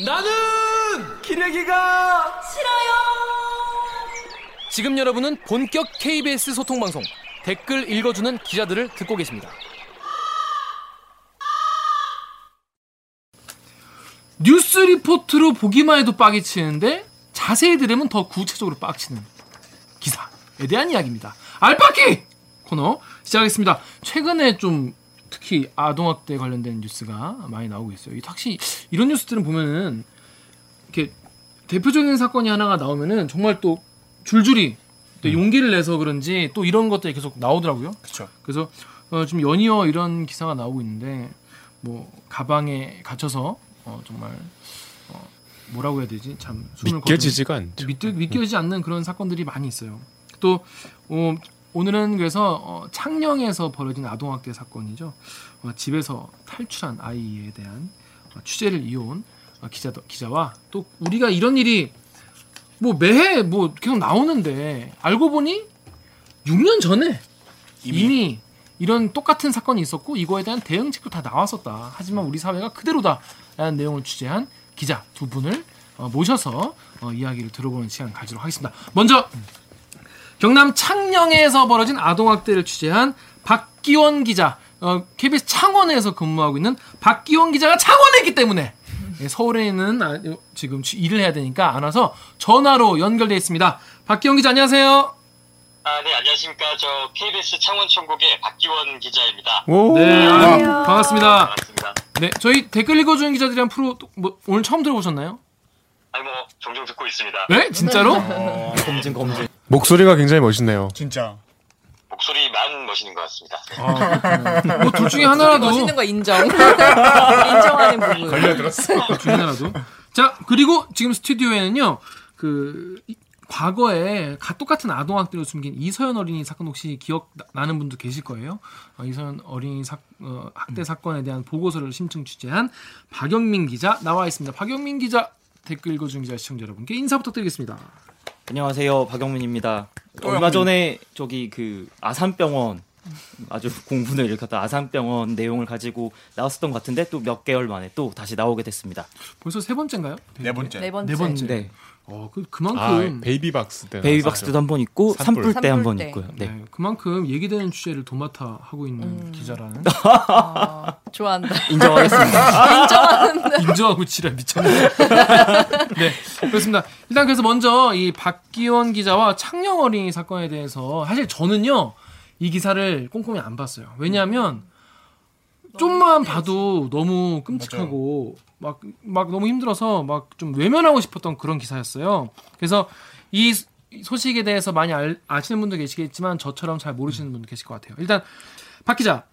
나는 기레기가 싫어요. 지금 여러분은 본격 KBS 소통 방송 댓글 읽어주는 기자들을 듣고 계십니다. 뉴스 리포트로 보기만 해도 빡이 치는데 자세히 들으면 더 구체적으로 빡치는 기사에 대한 이야기입니다. 알파키 코너 시작하겠습니다. 최근에 좀 특히 아동학대 관련된 뉴스가 많이 나오고 있어요. 이 확실히 이런 뉴스들은 보면은 이렇게 대표적인 사건이 하나가 나오면은 정말 또 줄줄이 또 용기를 내서 그런지 또 이런 것들이 계속 나오더라고요. 그렇죠. 그래서 어, 좀 연이어 이런 기사가 나오고 있는데 뭐 가방에 갇혀서 어, 정말 어, 뭐라고 해야 되지? 참 숨을 믿겨지지가 않죠. 믿, 믿겨지지 않는 그런 사건들이 많이 있어요. 또 어, 오늘은 그래서 어, 창녕에서 벌어진 아동학대 사건이죠. 어, 집에서 탈출한 아이에 대한 어, 취재를 이어온 어, 기자 기자와 또 우리가 이런 일이 뭐 매해 뭐 계속 나오는데 알고 보니 6년 전에 이미, 이런 똑같은 사건이 있었고 이거에 대한 대응책도 다 나왔었다. 하지만 우리 사회가 그대로다라는 내용을 취재한 기자 두 분을 어, 모셔서 어, 이야기를 들어보는 시간 가지도록 하겠습니다. 먼저 경남 창녕에서 벌어진 아동학대를 취재한 박기원 기자, 어, KBS 창원에서 근무하고 있는 박기원 기자가 창원에 있기 때문에 예, 서울에 있는 아, 지금 취- 일을 해야 되니까 안 와서 전화로 연결돼 있습니다. 박기원 기자 안녕하세요. 아, 네, 안녕하십니까. 저 KBS 창원천국의 박기원 기자입니다. 오. 네, 아, 안녕하세요. 반갑습니다. 반갑습니다. 네, 저희 댓글 읽어주는 기자들이란 프로 또 뭐, 오늘 처음 들어보셨나요? 아니, 뭐, 종종 듣고 있습니다. 네, 진짜로? 검증 검증. 목소리가 굉장히 멋있네요. 진짜. 목소리만 멋있는 것 같습니다. 아, 뭐둘 중에 하나라도 멋있는 거 인정. 인정하는 부분. 걸려들었어. 둘 중에 하나라도. 자, 그리고 지금 스튜디오에는요. 그 이- 과거에 가 똑같은 아동학대로 숨긴 이서연 어린이 사건 혹시 기억 나- 나는 분도 계실 거예요. 어, 이서연 어린이 사, 어, 학대 사건에 대한 보고서를 심층 취재한 박영민 기자 나와 있습니다. 박영민 기자 댓글 읽어주는 기자 시청자 여러분께 인사 부탁드리겠습니다. 안녕하세요, 박영민입니다. 얼마 전에 저기 그 아산병원 아주 공분을 일으켰던 아산병원 내용을 가지고 나왔었던 것 같은데 또 몇 개월 만에 또 다시 나오게 됐습니다. 벌써 세 번째인가요? 네 번째. 네 번째. 네 번째. 네, 어, 그 아, 그만큼 베이비박스 때. 베이비박스 때도 한 번 있고 산불. 산불 때 한 번. 있고요. 네. 네, 그만큼 얘기되는 주제를 도맡아 하고 있는 기자라는 아, 좋아한다. 인정하겠습니다. 인정하는다. 인정하고 지랄 미쳤네. 네, 그렇습니다. 일단 그래서 먼저 이 박기원 기자와 창녕 어린이 사건에 대해서 사실 저는요 이 기사를 꼼꼼히 안 봤어요. 왜냐하면 좀만 봐도 너무 끔찍하고 막 막 너무 힘들어서 막 좀 외면하고 싶었던 그런 기사였어요. 그래서 이 소- 소식에 대해서 많이 알- 아시는 분도 계시겠지만 저처럼 잘 모르시는 분도 계실 것 같아요. 일단 박 기자,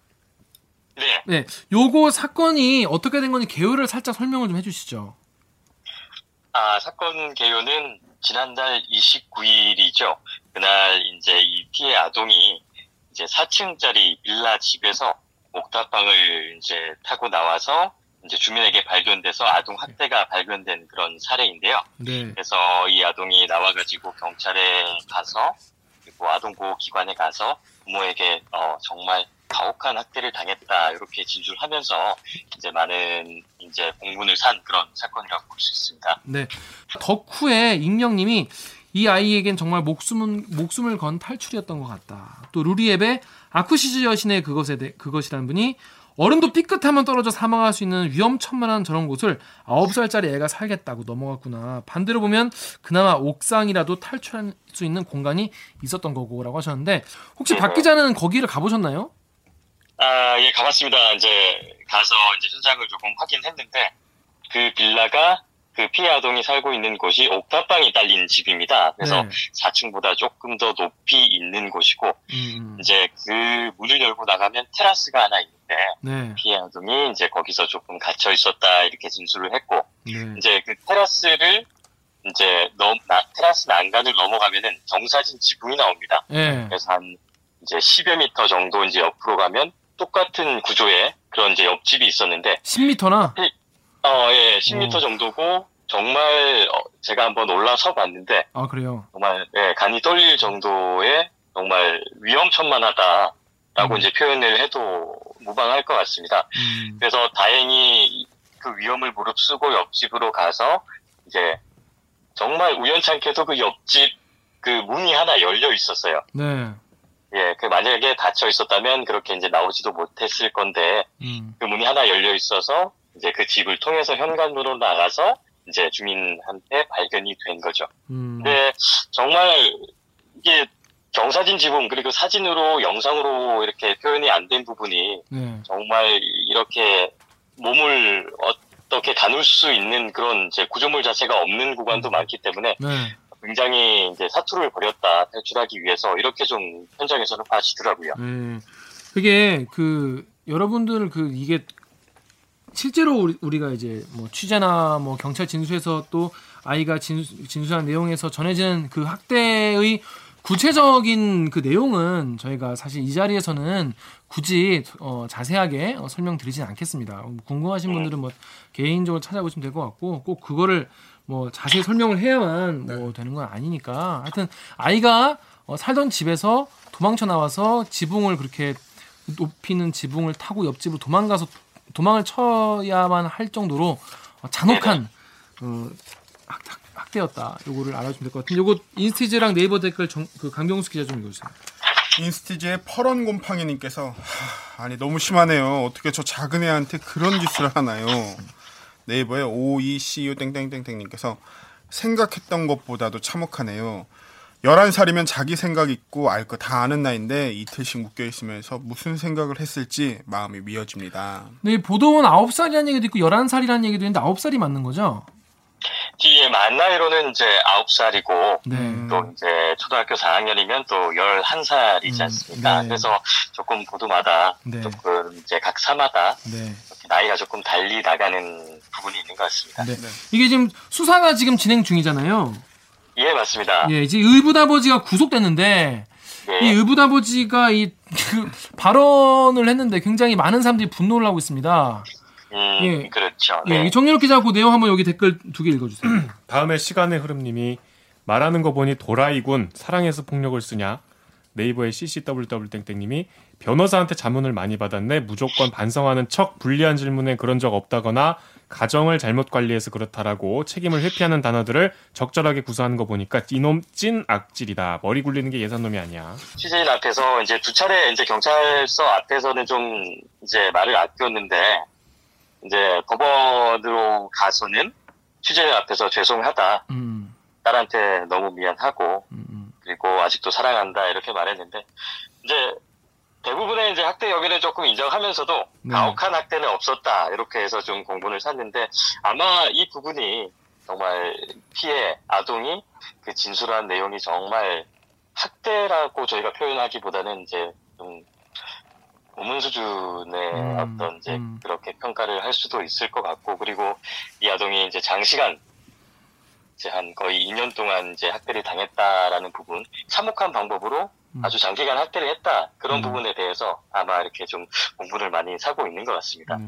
네. 네, 요거 사건이 어떻게 된 건지 개요를 살짝 설명을 좀 해주시죠. 아, 사건 개요는 지난달 29일이죠. 그날 이제 이 피해 아동이 이제 4층짜리 빌라 집에서 옥탑방을 이제 타고 나와서 이제 주민에게 발견돼서 아동 학대가 발견된 그런 사례인데요. 네, 그래서 이 아동이 나와가지고 경찰에 가서 그리고 아동보호기관에 가서 부모에게 어, 정말 가혹한 학대를 당했다 이렇게 진술하면서 이제 많은 이제 공분을 산 그런 사건이라고 볼 수 있습니다. 네. 덕후의 익명님이 이 아이에겐 정말 목숨은 목숨을 건 탈출이었던 것 같다. 또 루리앱의 아쿠시즈 여신의 그것에 대, 그것이라는 분이 얼음도 삐끗하면 떨어져 사망할 수 있는 위험천만한 저런 곳을 9살짜리 애가 살겠다고 넘어갔구나. 반대로 보면 그나마 옥상이라도 탈출할 수 있는 공간이 있었던 거고라고 하셨는데 혹시 박 기자는 거기를 가보셨나요? 아, 예, 가봤습니다. 이제 가서 이제 현장을 조금 확인했는데 그 빌라가 그 피해 아동이 살고 있는 곳이 옥탑방이 딸린 집입니다. 그래서 네. 4층보다 조금 더 높이 있는 곳이고 음, 이제 그 문을 열고 나가면 테라스가 하나 있는데 네. 피해 아동이 이제 거기서 조금 갇혀 있었다 이렇게 진술을 했고 네. 이제 그 테라스를 이제 넘 나- 테라스 난간을 넘어가면은 정사진 지붕이 나옵니다. 네. 그래서 한 이제 10여 미터 정도 이제 옆으로 가면 똑같은 구조의 그런 이제 옆집이 있었는데 10m나? 어, 예, 10m 어. 정도고 정말 어, 제가 한번 올라서 봤는데 아, 그래요. 정말 예, 간이 떨릴 정도의 정말 위험천만하다라고 음. 이제 표현을 해도 무방할 것 같습니다. 음. 그래서 다행히 그 위험을 무릅쓰고 옆집으로 가서 이제 정말 우연찮게도 그 옆집 그 문이 하나 열려 있었어요. 네. 예, 그 만약에 닫혀 있었다면 그렇게 이제 나오지도 못했을 건데 음. 그 문이 하나 열려 있어서 이제 그 집을 통해서 현관으로 나가서 이제 주민한테 발견이 된 거죠. 음. 근데 정말 이게 경사진 지붕 그리고 사진으로 영상으로 이렇게 표현이 안 된 부분이 네. 정말 이렇게 몸을 어떻게 다룰 수 있는 그런 이제 구조물 자체가 없는 구간도 많기 때문에 네. 굉장히 이제 사투를 벌였다 탈출하기 위해서 이렇게 좀 현장에서는 봐지더라고요. 네. 그게 그 여러분들 그 이게 실제로 우리, 우리 가 이제 뭐 취재나 뭐 경찰 진술에서 또 아이가 진수, 진술한 내용에서 전해지는 그 학대의 구체적인 그 내용은 저희가 사실 이 자리에서는 굳이 어, 자세하게 어, 설명드리진 않겠습니다. 어, 궁금하신 분들은 뭐 개인적으로 찾아보시면 될 것 같고 꼭 그거를 뭐 자세히 설명을 해야만 뭐 되는 건 아니니까. 하여튼 아이가 어, 살던 집에서 도망쳐 나와서 지붕을 그렇게 높이는 지붕을 타고 옆집으로 도망가서 도망을 쳐야만 할 정도로 어, 잔혹한 어, 학, 학, 학 대였다. 요거를 알아주면 될 것 같은데 요거 인스티즈랑 네이버 댓글 정, 그 강병수 기자 좀 읽어주세요. 인스티즈의 퍼런 곰팡이님께서 하, 아니 너무 심하네요. 어떻게 저 작은 애한테 그런 짓을 하나요? 네이버에 OECU 땡땡땡땡님께서 생각했던 것보다도 참혹하네요. 11살이면 자기 생각 있고 알 거 다 아는 나이인데 이틀씩 묶여 있으면서 무슨 생각을 했을지 마음이 미어집니다. 이 보도는 9살이라는 얘기도 있고 11살이라는 얘기도 있는데 9살이 맞는 거죠? 뒤에 만 나이로는 이제 9살이고 네. 또 이제 초등학교 4학년이면 또 11살이지 음, 않습니까? 네. 그래서 조금 보도마다 네. 조금 이제 각 사마다 네. 나이가 조금 달리 나가는 부분이 있는 것 같습니다. 네. 이게 지금 수사가 지금 진행 중이잖아요. 예, 맞습니다. 예, 이제 의붓아버지가 구속됐는데 예. 이 의붓아버지가 이 그 발언을 했는데 굉장히 많은 사람들이 분노를 하고 있습니다. 음, 예. 그렇죠. 예, 네. 이 정유럽 기자 그 내용 한번 여기 댓글 두 개 읽어주세요. 다음에 시간의 흐름님이 말하는 거 보니 도라이군 사랑해서 폭력을 쓰냐 네이버의 CCWW 땡땡님이 변호사한테 자문을 많이 받았네 무조건 반성하는 척 불리한 질문에 그런 적 없다거나 가정을 잘못 관리해서 그렇다라고 책임을 회피하는 단어들을 적절하게 구사하는 거 보니까 이놈 찐 악질이다. 머리 굴리는 게 예산 놈이 아니야. 취재인 앞에서 이제 두 차례 이제 경찰서 앞에서는 좀 이제 말을 아꼈는데 이제 법원으로 가서는 취재인 앞에서 죄송하다. 음, 딸한테 너무 미안하고 음, 음. 그리고 아직도 사랑한다 이렇게 말했는데 이제 대부분의 이제 학대 여기는 조금 인정하면서도 네. 가혹한 학대는 없었다 이렇게 해서 좀 공분을 샀는데 아마 이 부분이 정말 피해 아동이 그 진술한 내용이 정말 학대라고 저희가 표현하기보다는 이제 좀 고문 수준의 음, 어떤 이제 음. 그렇게 평가를 할 수도 있을 것 같고 그리고 이 아동이 이제 장시간 이제 한 거의 2년 동안 이제 학대를 당했다라는 부분, 참혹한 방법으로 음. 아주 장기간 학대를 했다 그런 음. 부분에 대해서 아마 이렇게 좀 공부를 많이 사고 있는 것 같습니다. 네.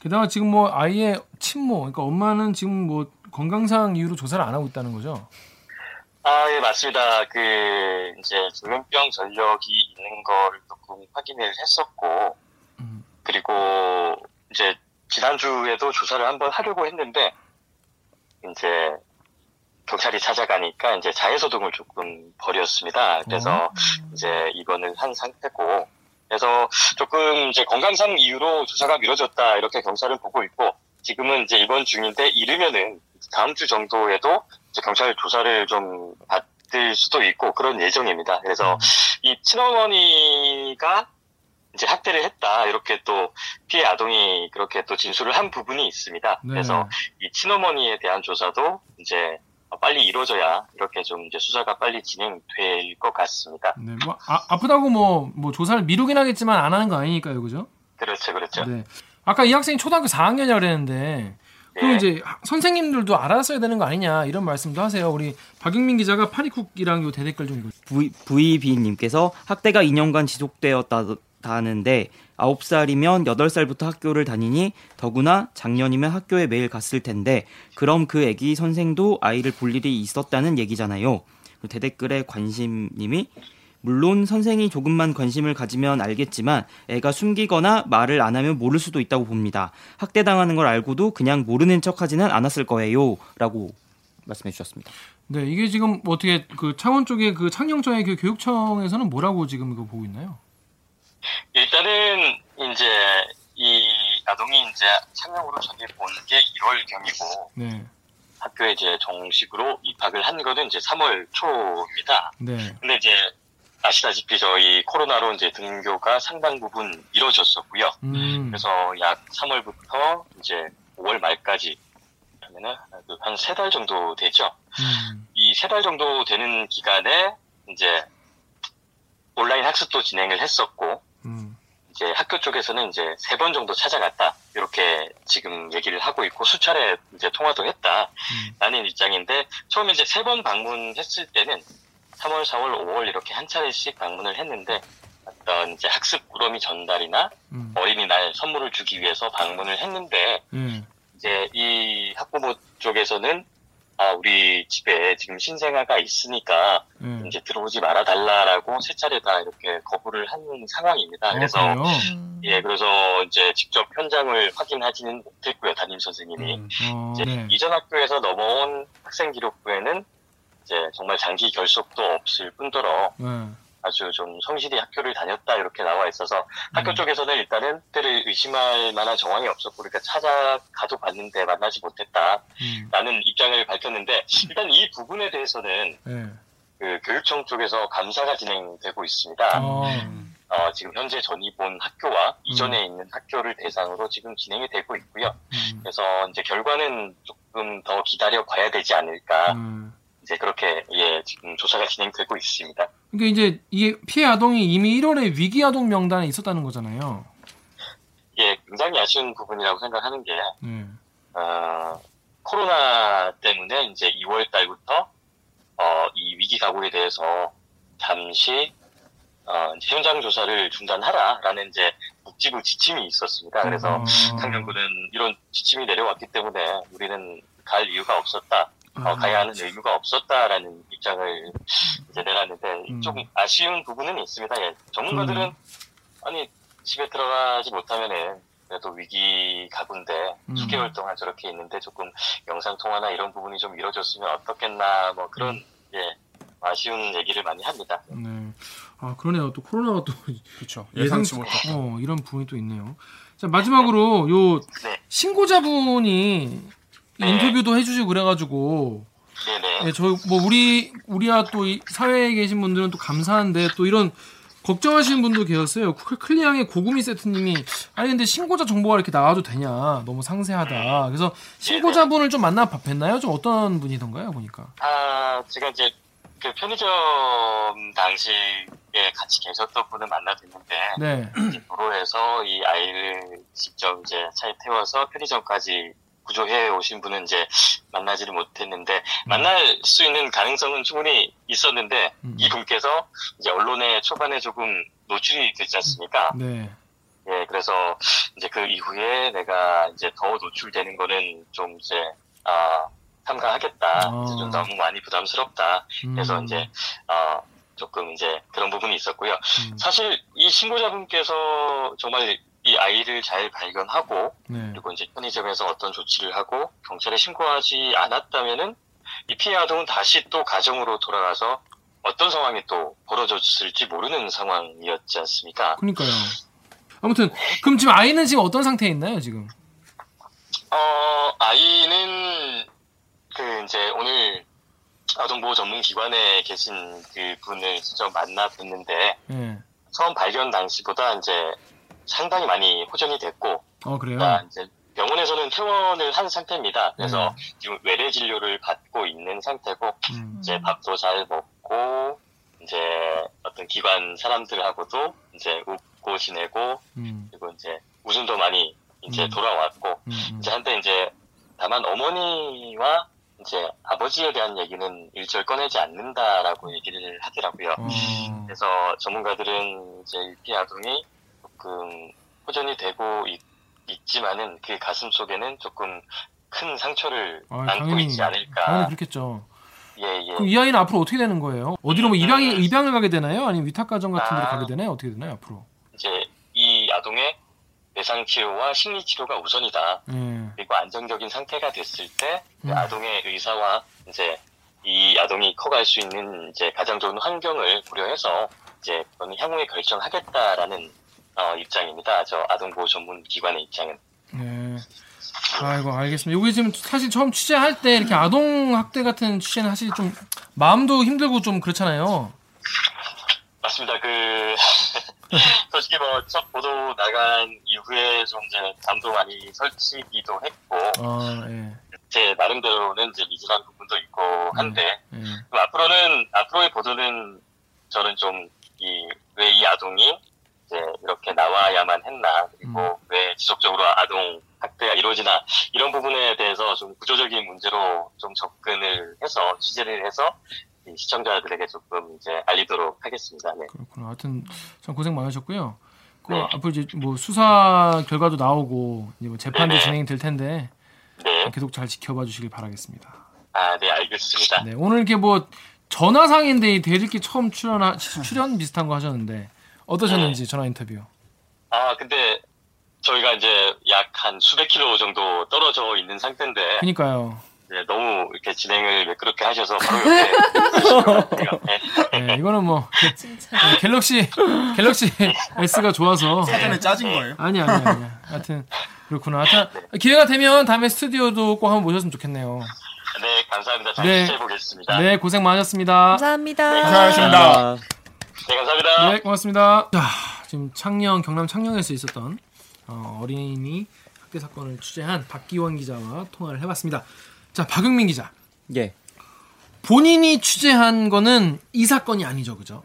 게다가 지금 뭐 아이의 친모, 그러니까 엄마는 지금 뭐 건강상 이유로 조사를 안 하고 있다는 거죠. 아, 예, 맞습니다. 그 이제 조현병 전력이 있는 걸 조금 확인을 했었고, 음. 그리고 이제 지난주에도 조사를 한번 하려고 했는데 이제 경찰이 찾아가니까 이제 자해소동을 조금 벌였습니다. 그래서 이제 입원을 한 상태고 그래서 조금 이제 건강상 이유로 조사가 미뤄졌다 이렇게 경찰은 보고 있고 지금은 이제 입원 중인데 이르면은 다음 주 정도에도 이제 경찰 조사를 좀 받을 수도 있고 그런 예정입니다. 그래서 이 친어머니가 이제 학대를 했다 이렇게 또 피해 아동이 그렇게 또 진술을 한 부분이 있습니다. 네. 그래서 이 친어머니에 대한 조사도 이제 빨리 이루어져야 이렇게 좀 이제 수사가 빨리 진행될 것 같습니다. 네, 뭐 아, 아프다고 뭐, 뭐 조사를 미루긴 하겠지만 안 하는 거 아니니까요, 그죠? 그렇죠, 그렇죠. 네. 아까 이 학생이 초등학교 4학년이라 그랬는데 그럼 예. 이제 하- 선생님들도 알았어야 되는 거 아니냐 이런 말씀도 하세요. 우리 박영민 기자가 파리쿡이랑 요 대댓글 좀 읽어. VB님께서 학대가 2년간 지속되었다 는데 9살이면 8살부터 학교를 다니니 더구나 작년이면 학교에 매일 갔을 텐데 그럼 그 애기 선생도 아이를 볼 일이 있었다는 얘기잖아요. 그 대댓글에 관심님이 물론 선생이 조금만 관심을 가지면 알겠지만 애가 숨기거나 말을 안 하면 모를 수도 있다고 봅니다. 학대당하는 걸 알고도 그냥 모르는 척하지는 않았을 거예요라고 말씀해 주셨습니다. 네, 이게 지금 뭐 어떻게 그 창원 쪽에 그 창녕청의 그 교육청에서는 뭐라고 지금 이거 보고 있나요? 일단은 이제 이 아동이 이제 창녕으로 전입 온게 1월 경이고 네, 학교에 이제 정식으로 입학을 한 거는 이제 3월 초입니다. 네, 근데 이제 아시다시피 저희 코로나로 이제 등교가 상당 부분 이루어졌었고요. 음, 그래서 약 3월부터 이제 5월 말까지 그러면은 한 세 달 정도 되죠. 음, 이세 달 정도 되는 기간에 이제 온라인 학습도 진행을 했었고 음, 이제 학교 쪽에서는 이제 세 번 정도 찾아갔다. 이렇게 지금 얘기를 하고 있고 수차례 이제 통화도 했다 라는 입장인데 처음에 이제 세 번 방문했을 때는 3월, 4월, 5월 이렇게 한 차례씩 방문을 했는데 어떤 이제 학습 꾸러미 전달이나 음, 어린이날 선물을 주기 위해서 방문을 했는데 예, 이제 이 학부모 쪽에서는 아 우리 집에 지금 신생아가 있으니까 예. 이제 들어오지 말아 달라라고 세 차례 다 이렇게 거부를 하는 상황입니다. 아, 그래서 그래요? 음. 예 그래서 이제 직접 현장을 확인하지는 못했고요 담임 선생님이 음. 어, 이제 네, 이전 학교에서 넘어온 학생 기록부에는 이제 정말 장기 결속도 없을 뿐더러 네, 아주 좀 성실히 학교를 다녔다 이렇게 나와 있어서 학교 음. 쪽에서는 일단은 그때를 의심할 만한 정황이 없었고 그러니까 찾아가도 봤는데 만나지 못했다라는 음, 입장을 밝혔는데 일단 이 부분에 대해서는 예, 그 교육청 쪽에서 감사가 진행되고 있습니다. 어, 어, 지금 현재 전입 온 학교와 이전에 있는 학교를 대상으로 지금 진행이 되고 있고요. 음, 그래서 이제 결과는 조금 더 기다려 봐야 되지 않을까. 음. 이제 그렇게 예 지금 조사가 진행되고 있습니다. 그러니까 이제 이게 피해 아동이 이미 1월에 위기 아동 명단에 있었다는 거잖아요. 예, 굉장히 아쉬운 부분이라고 생각하는 게 네, 어, 코로나 때문에 이제 2월 달부터 어, 이 위기 가구에 대해서 잠시 어, 현장 조사를 중단하라라는 이제 복지부 지침이 있었습니다. 그래서 어, 상경구는 이런 지침이 내려왔기 때문에 우리는 갈 이유가 없었다. 어, 아, 가야 하는 의무가 없었다라는 입장을 이제 내놨는데 음. 좀 아쉬운 부분은 있습니다. 예. 전문가들은 그러네요. 아니 집에 들어가지 못하면은 그래도 위기 가구인데 음. 수개월 동안 저렇게 있는데 조금 영상 통화나 이런 부분이 좀 이루어졌으면 어떻겠나 뭐 그런 음. 예 아쉬운 얘기를 많이 합니다. 네. 아 그러네요. 또 코로나가 또 그렇죠. 예상 예상치 못한. 어 이런 부분이 또 있네요. 자 마지막으로 요 네. 신고자분이 네. 인터뷰도 해주시고 그래가지고 네네. 예, 저뭐 우리 우리야 또이 사회에 계신 분들은 또 감사한데 또 이런 걱정하시는 분도 계셨어요. 클- 클리앙의 고구미 세트님이 아니 근데 신고자 정보가 이렇게 나와도 되냐 너무 상세하다. 그래서 신고자분을 좀 만나 뵀나요? 좀 어떤 분이던가요 보니까. 아 제가 이제 그 편의점 당시에 같이 계셨던 분을 만나 뵀는데 네. 도로에서 이 아이를 직접 이제 차에 태워서 편의점까지 구조해 오신 분은 이제 만나지를 못했는데 만날 수 있는 가능성은 충분히 있었는데 음. 이 분께서 이제 언론에 초반에 조금 노출이 되지 않습니까? 네. 예, 그래서 이제 그 이후에 내가 이제 더 노출되는 거는 좀 이제 아 삼가하겠다. 아. 이제 좀 너무 많이 부담스럽다. 그래서 음. 이제 어 조금 이제 그런 부분이 있었고요. 음. 사실 이 신고자분께서 정말 이 아이를 잘 발견하고 네. 그리고 이제 편의점에서 어떤 조치를 하고 경찰에 신고하지 않았다면은 이 피해 아동은 다시 또 가정으로 돌아가서 어떤 상황이 또 벌어졌을지 모르는 상황이었지 않습니까? 그러니까요. 아무튼 그럼 지금 아이는 지금 어떤 상태에 있나요 지금? 어 아이는 그 이제 오늘 아동보호 전문기관에 계신 그 분을 직접 만나 뵀는데 예. 처음 발견 당시보다 이제 상당히 많이 호전이 됐고 어 그래요. 아, 이제 병원에서는 퇴원을 한 상태입니다. 그래서 네. 지금 외래 진료를 받고 있는 상태고 음. 이제 밥도 잘 먹고 이제 어떤 기관 사람들하고도 이제 웃고 지내고 음. 그리고 이제 웃음도 많이 이제 음. 돌아왔고 음. 음. 이제 한때 이제 다만 어머니와 이제 아버지에 대한 얘기는 일절 꺼내지 않는다라고 얘기를 하더라고요. 어. 그래서 전문가들은 이제 이 피해 아동이 조금 호전이 되고 있, 지만은 그 가슴 속에는 조금 큰 상처를 아, 안고 당연히 있지 않을까. 당연히 그렇겠죠. 예, 예. 그럼 이 아이는 앞으로 어떻게 되는 거예요? 어디로 뭐 입양이 입양을 가게 되나요? 아니면 위탁 가정 같은 데로 아. 가게 되나요? 어떻게 되나요 앞으로? 이제 이 아동의 내상 치료와 심리 치료가 우선이다. 예. 그리고 안정적인 상태가 됐을 때그 음. 아동의 의사와 이제 이 아동이 커갈 수 있는 이제 가장 좋은 환경을 고려해서 이제 향후에 결정하겠다라는 어, 입장입니다. 저 아동보호 전문 기관의 입장은. 네. 아이고 알겠습니다. 여기 지금 사실 처음 취재할 때 이렇게 아동 학대 같은 취재는 사실 좀 마음도 힘들고 좀 그렇잖아요. 맞습니다. 그 솔직히 뭐 첫 보도 나간 이후에 좀 이제 담도 많이 설치기도 했고 아 예. 제 나름대로는 이제 미진한 부분도 있고 한데 예. 그럼 앞으로는 앞으로의 보도는 저는 좀 이 왜이 아동이 이제 이렇게 나와야만 했나 그리고 음. 왜 지속적으로 아동 학대가 이루어지나 이런 부분에 대해서 좀 구조적인 문제로 좀 접근을 해서 취재를 해서 이 시청자들에게 조금 이제 알리도록 하겠습니다. 네. 그렇구나. 하여튼 참 고생 많으셨고요. 그 네. 앞으로 이제 뭐 수사 결과도 나오고 이제 뭐 재판도 네네. 진행이 될 텐데 네. 계속 잘 지켜봐 주시길 바라겠습니다. 아, 네, 알겠습니다. 네, 오늘 이렇게 뭐 전화상인데 이 대리기 처음 출연 출연 비슷한 거 하셨는데 어떠셨는지 전화 인터뷰. 아, 근데 저희가 이제 약 한 수백 킬로 정도 떨어져 있는 상태인데 그니까요. 네, 너무 이렇게 진행을 매끄럽게 하셔서 바로 옆에. 네. 네, 이거는 뭐 진짜. 갤럭시 갤럭시 S가 좋아서 사전에 짜진 거예요. 아니 아니 아니. 하여튼 그렇구나. 하여튼 기회가 되면 다음에 스튜디오도 꼭 한번 모셨으면 좋겠네요. 네, 감사합니다. 잘 네. 시청해 보겠습니다. 네, 고생 많으셨습니다. 감사합니다. 고생하셨습니다. 아, 네, 감사합니다. 네, 고맙습니다. 자, 지금 창녕 경남 창녕에서 있었던 어, 어린이 학대 사건을 취재한 박기원 기자와 통화를 해봤습니다. 자, 박용민 기자. 예. 본인이 취재한 거는 이 사건이 아니죠, 그죠?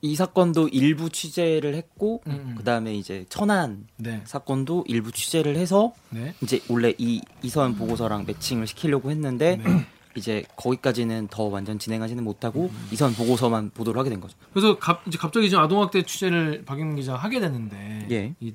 이 사건도 일부 취재를 했고 음, 음. 그다음에 이제 천안 네, 사건도 일부 취재를 해서 네, 이제 원래 이 이서연 보고서랑 매칭을 시키려고 했는데 네. 이제 거기까지는 더 완전 진행하지는 못하고 이서연 보고서만 보도를 하게 된 거죠. 그래서 갑, 이제 갑자기 지금 아동학대 취재를 박용민 기자 가 하게 됐는데, 예. 이,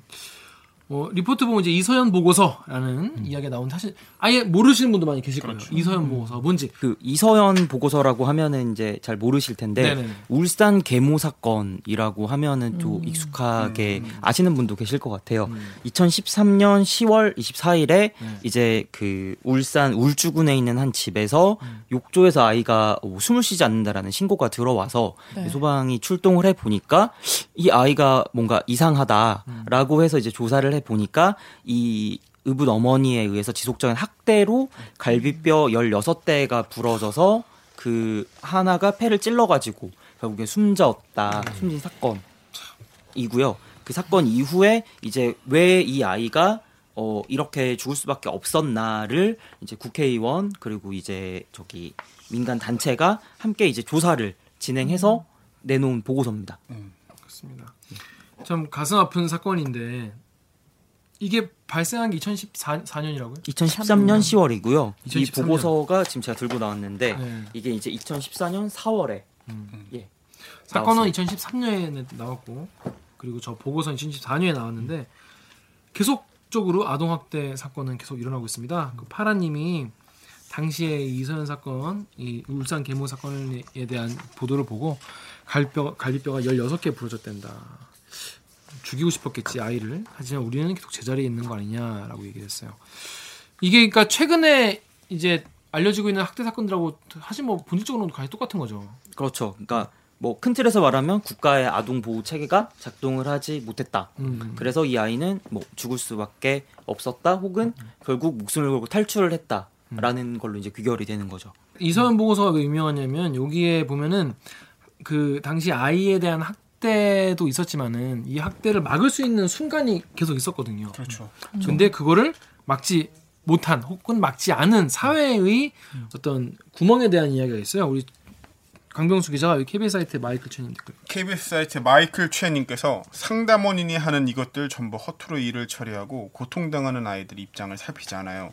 어, 리포트 보면 이제 이서연 보고서라는 이야기가 나온 사실 아예 모르시는 분도 많이 계실 거예요. 이서연 보고서 뭔지. 그 이서연 보고서라고 하면은 이제 잘 모르실 텐데 네네네. 울산 계모 사건이라고 하면은 좀 익숙하게 아시는 분도 계실 것 같아요. 2013년 10월 24일에 네. 이제 그 울산 울주군에 있는 한 집에서 욕조에서 아이가 어, 숨을 쉬지 않는다라는 신고가 들어와서 네. 소방이 출동을 해 보니까 이 아이가 뭔가 이상하다라고 해서 이제 조사를 해 보니까 이 의붓 어머니에 의해서 지속적인 학대로 갈비뼈 16대가 부러져서 그 하나가 폐를 찔러가지고 결국에 숨졌다 숨진 사건이고요. 그 사건 이후에 이제 왜 이 아이가 어 이렇게 죽을 수밖에 없었나를 이제 국회의원 그리고 이제 저기 민간 단체가 함께 이제 조사를 진행해서 내놓은 보고서입니다. 그렇습니다. 참 가슴 아픈 사건인데 이게 발생한 게 2014년이라고요? 2013년 10월이고요. 이 2013년. 보고서가 지금 제가 들고 나왔는데 네. 이게 이제 2014년 4월에 음. 예. 사건은 나왔어요. 2013년에 나왔고 그리고 저 보고서는 2014년에 나왔는데 계속적으로 아동 학대 사건은 계속 일어나고 있습니다. 그 파라님이 당시에 이 이서연 사건, 이 울산 계모 사건에 대한 보도를 보고 갈뼈 갈비뼈가 16개 부러졌댄다. 죽이고 싶었겠지 아이를. 하지만 우리는 계속 제자리에 있는 거 아니냐라고 얘기했어요. 이게 그러니까 최근에 이제 알려지고 있는 학대 사건들하고 사실 뭐 본질적으로는 거의 똑같은 거죠. 그렇죠. 그러니까 뭐 큰 틀에서 말하면 국가의 아동 보호 체계가 작동을 하지 못했다. 음. 그래서 이 아이는 뭐 죽을 수밖에 없었다 혹은 결국 목숨을 걸고 탈출을 했다라는 걸로 이제 귀결이 되는 거죠. 이서연 보고서가 왜 유명하냐면 여기에 보면은 그 당시 아이에 대한 학 대도 있었지만은 이 학대를 막을 수 있는 순간이 계속 있었거든요. 그렇죠. 근데 그거를 막지 못한 혹은 막지 않은 사회의 어떤 구멍에 대한 이야기가 있어요. 우리 강병수 기자가 KBS 사이트 마이클 첸님 댓글. KBS 사이트 마이클 최님께서 상담원인이 하는 이것들 전부 허투루 일을 처리하고 고통당하는 아이들 입장을 살피지 않아요.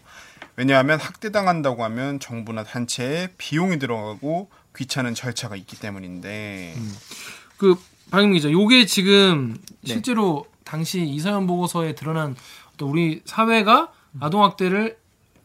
왜냐하면 학대당한다고 하면 정부나 단체에 비용이 들어가고 귀찮은 절차가 있기 때문인데 그 박영 기자, 요게 지금 네. 실제로 당시 이서연 보고서에 드러난 또 우리 사회가 아동 학대를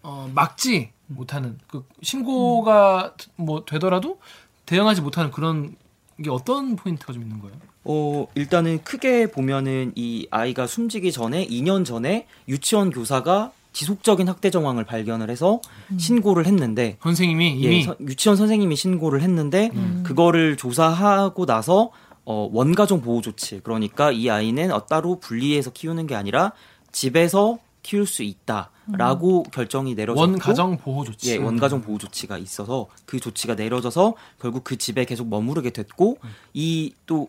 어, 막지 못하는 그 신고가 뭐 되더라도 대응하지 못하는 그런 게 어떤 포인트가 좀 있는 거예요? 어, 일단은 크게 보면은 이 아이가 숨지기 전에 2년 전에 유치원 교사가 지속적인 학대 정황을 발견을 해서 신고를 했는데 선생님이 예, 이미 서- 유치원 선생님이 신고를 했는데 그거를 조사하고 나서 어, 원가정 보호 조치. 그러니까 이 아이는 어, 따로 분리해서 키우는 게 아니라 집에서 키울 수 있다라고 결정이 내려졌고 원 가정 보호 조치. 예, 원가정 보호 조치가 있어서 그 조치가 내려져서 결국 그 집에 계속 머무르게 됐고 이또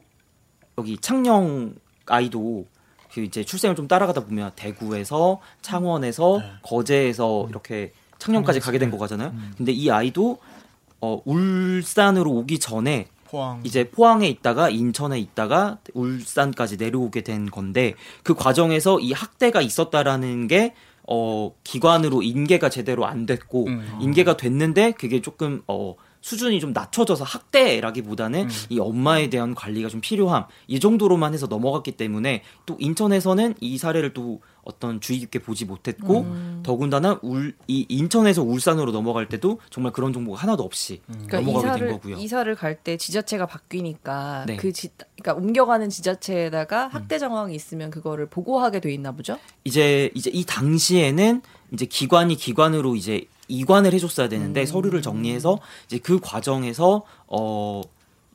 여기 창녕 아이도 그 이제 출생을 좀 따라가다 보면 대구에서 창원에서 거제에서 이렇게 창녕까지 가게 된 거잖아요. 근데 이 아이도 어 울산으로 오기 전에 포항. 이제 포항에 있다가 인천에 있다가 울산까지 내려오게 된 건데 그 과정에서 이 학대가 있었다라는 게 어, 기관으로 인계가 제대로 안 됐고 음. 인계가 됐는데 그게 조금 어, 수준이 좀 낮춰져서 학대라기보다는 음. 이 엄마에 대한 관리가 좀 필요함 이 정도로만 해서 넘어갔기 때문에 또 인천에서는 이 사례를 또 어떤 주의 깊게 보지 못했고 더군다나 울, 이 인천에서 울산으로 넘어갈 때도 정말 그런 정보가 하나도 없이 그러니까 넘어가게 된 이사를 거고요. 이사를 갈 때 지자체가 바뀌니까 네. 그 지, 그러니까 옮겨가는 지자체에다가 학대 정황이 있으면 그거를 보고하게 돼 있나 보죠. 이제 이제 이 당시에는 이제 기관이 기관으로 이제 이관을 해줬어야 되는데 서류를 정리해서 이제 그 과정에서 어.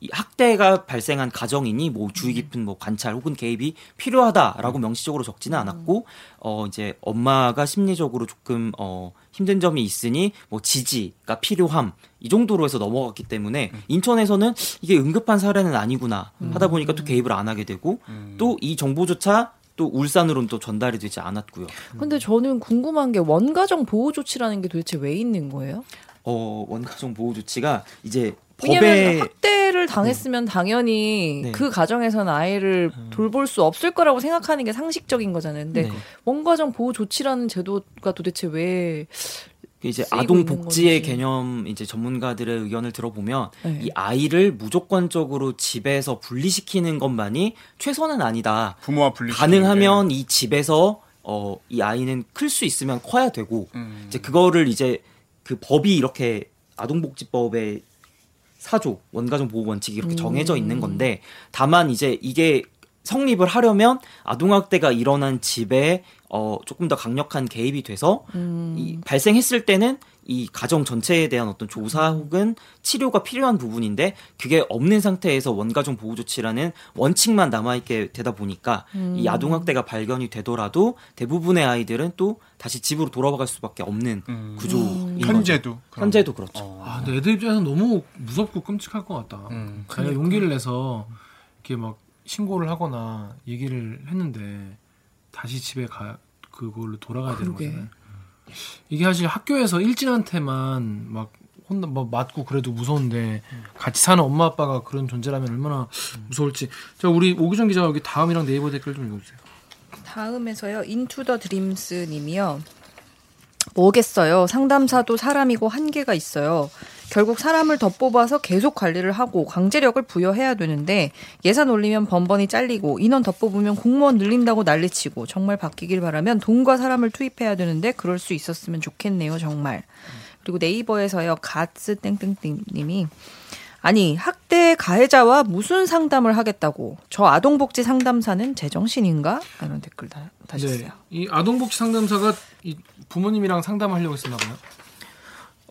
이 학대가 발생한 가정이니 뭐 주의 깊은 뭐 관찰 혹은 개입이 필요하다라고 명시적으로 적지는 않았고 어 이제 엄마가 심리적으로 조금 어 힘든 점이 있으니 뭐 지지가 필요함 이 정도로 해서 넘어갔기 때문에 인천에서는 이게 응급한 사례는 아니구나 하다 보니까 또 개입을 안 하게 되고 또 이 정보조차 또 울산으로는 또 전달이 되지 않았고요. 근데 저는 궁금한 게 원가정 보호 조치라는 게 도대체 왜 있는 거예요? 어 원가정 보호 조치가 이제 법에 학대를 당했으면 당연히 네. 그 가정에서는 아이를 돌볼 수 없을 거라고 생각하는 게 상식적인 거잖아요. 근데 네. 원가정 보호 조치라는 제도가 도대체 왜 이제 쓰이고 아동 복지의. 개념 이제 전문가들의 의견을 들어보면 네. 이 아이를 무조건적으로 집에서 분리시키는 것만이 최선은 아니다. 부모와 분리. 가능하면 이 집에서 어 이 아이는 클 수 있으면 커야 되고 음. 이제 그거를 이제 그 법이 이렇게 아동복지법에 사조 원가정 보호 원칙이 이렇게 정해져 있는 건데 다만 이제 이게 성립을 하려면 아동학대가 일어난 집에 어 조금 더 강력한 개입이 돼서 이 발생했을 때는 이 가정 전체에 대한 어떤 조사 혹은 치료가 필요한 부분인데 그게 없는 상태에서 원가정 보호 조치라는 원칙만 남아 있게 되다 보니까 이 아동 학대가 발견이 되더라도 대부분의 아이들은 또 다시 집으로 돌아갈 수밖에 없는 음. 구조인 거죠. 현재도. 그럼. 현재도 그렇죠. 어. 아, 근데 애들 입장에서 너무 무섭고 끔찍할 것 같다. 음. 자기가 용기를 내서 이렇게 막 신고를 하거나 얘기를 했는데 다시 집에 가 그걸로 돌아가야 되는 그러게. 거잖아요. 이게 사실 학교에서 일진한테만 막 혼나 뭐 맞고 그래도 무서운데 같이 사는 엄마 아빠가 그런 존재라면 얼마나 무서울지. 자 우리 오규정 기자 여기 다음이랑 네이버 댓글 좀 읽어주세요. 다음에서요 인투 더 드림스 님이요 뭐겠어요 상담사도 사람이고 한계가 있어요 결국 사람을 더 뽑아서 계속 관리를 하고 강제력을 부여해야 되는데 예산 올리면 번번이 잘리고 인원 더 뽑으면 공무원 늘린다고 난리치고 정말 바뀌길 바라면 돈과 사람을 투입해야 되는데 그럴 수 있었으면 좋겠네요 정말 그리고 네이버에서요 가츠 땡땡땡 님이 아니 학대 가해자와 무슨 상담을 하겠다고 저 아동복지 상담사는 제정신인가? 이런 댓글 다, 다셨어요. 네, 이 아동복지 상담사가 이 부모님이랑 상담하려고 했었나 봐요.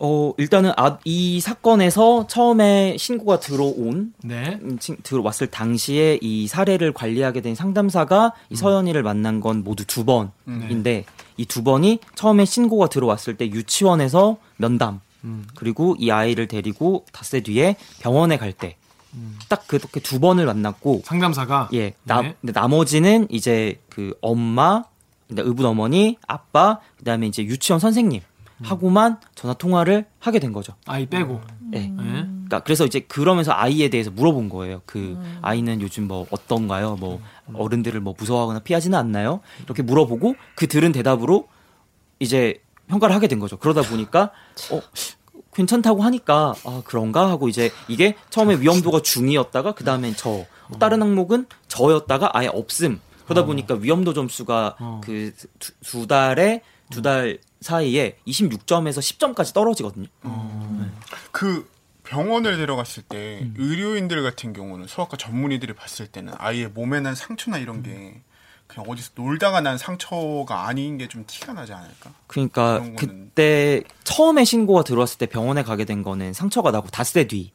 어 일단은 아, 이 사건에서 처음에 신고가 들어온 네. 음, 친- 들어왔을 당시에 이 사례를 관리하게 된 상담사가 이 서연이를 만난 건 모두 두 번인데 이두 번이 처음에 신고가 들어왔을 때 유치원에서 면담 음. 그리고 이 아이를 데리고 닷새 뒤에 병원에 갈때딱 그렇게 두 번을 만났고 상담사가 예 나, 네. 나머지는 이제 그 엄마 의붓 어머니 아빠 그다음에 이제 유치원 선생님 하고만 전화 통화를 하게 된 거죠. 아이 빼고. 예. 네. 그러니까 그래서 이제 그러면서 아이에 대해서 물어본 거예요. 그 아이는 요즘 뭐 어떤가요? 뭐 어른들을 뭐 무서워하거나 피하지는 않나요? 이렇게 물어보고 그 들은 대답으로 이제 평가를 하게 된 거죠. 그러다 보니까 어 괜찮다고 하니까 아 그런가 하고 이제 이게 처음에 위험도가 중이었다가 그 다음엔 저 다른 항목은 저였다가 아예 없음. 그러다 보니까 위험도 점수가 어. 그두 달에 두 달 사이에 26점에서 10점까지 떨어지거든요. 그 병원을 데려갔을 때 의료인들 같은 경우는 소아과 전문의들이 봤을 때는 아이의 몸에 난 상처나 이런 게 그냥 어디서 놀다가 난 상처가 아닌 게 좀 티가 나지 않을까? 그러니까 그때 처음에 신고가 들어왔을 때 병원에 가게 된 거는 상처가 나고 닷새 뒤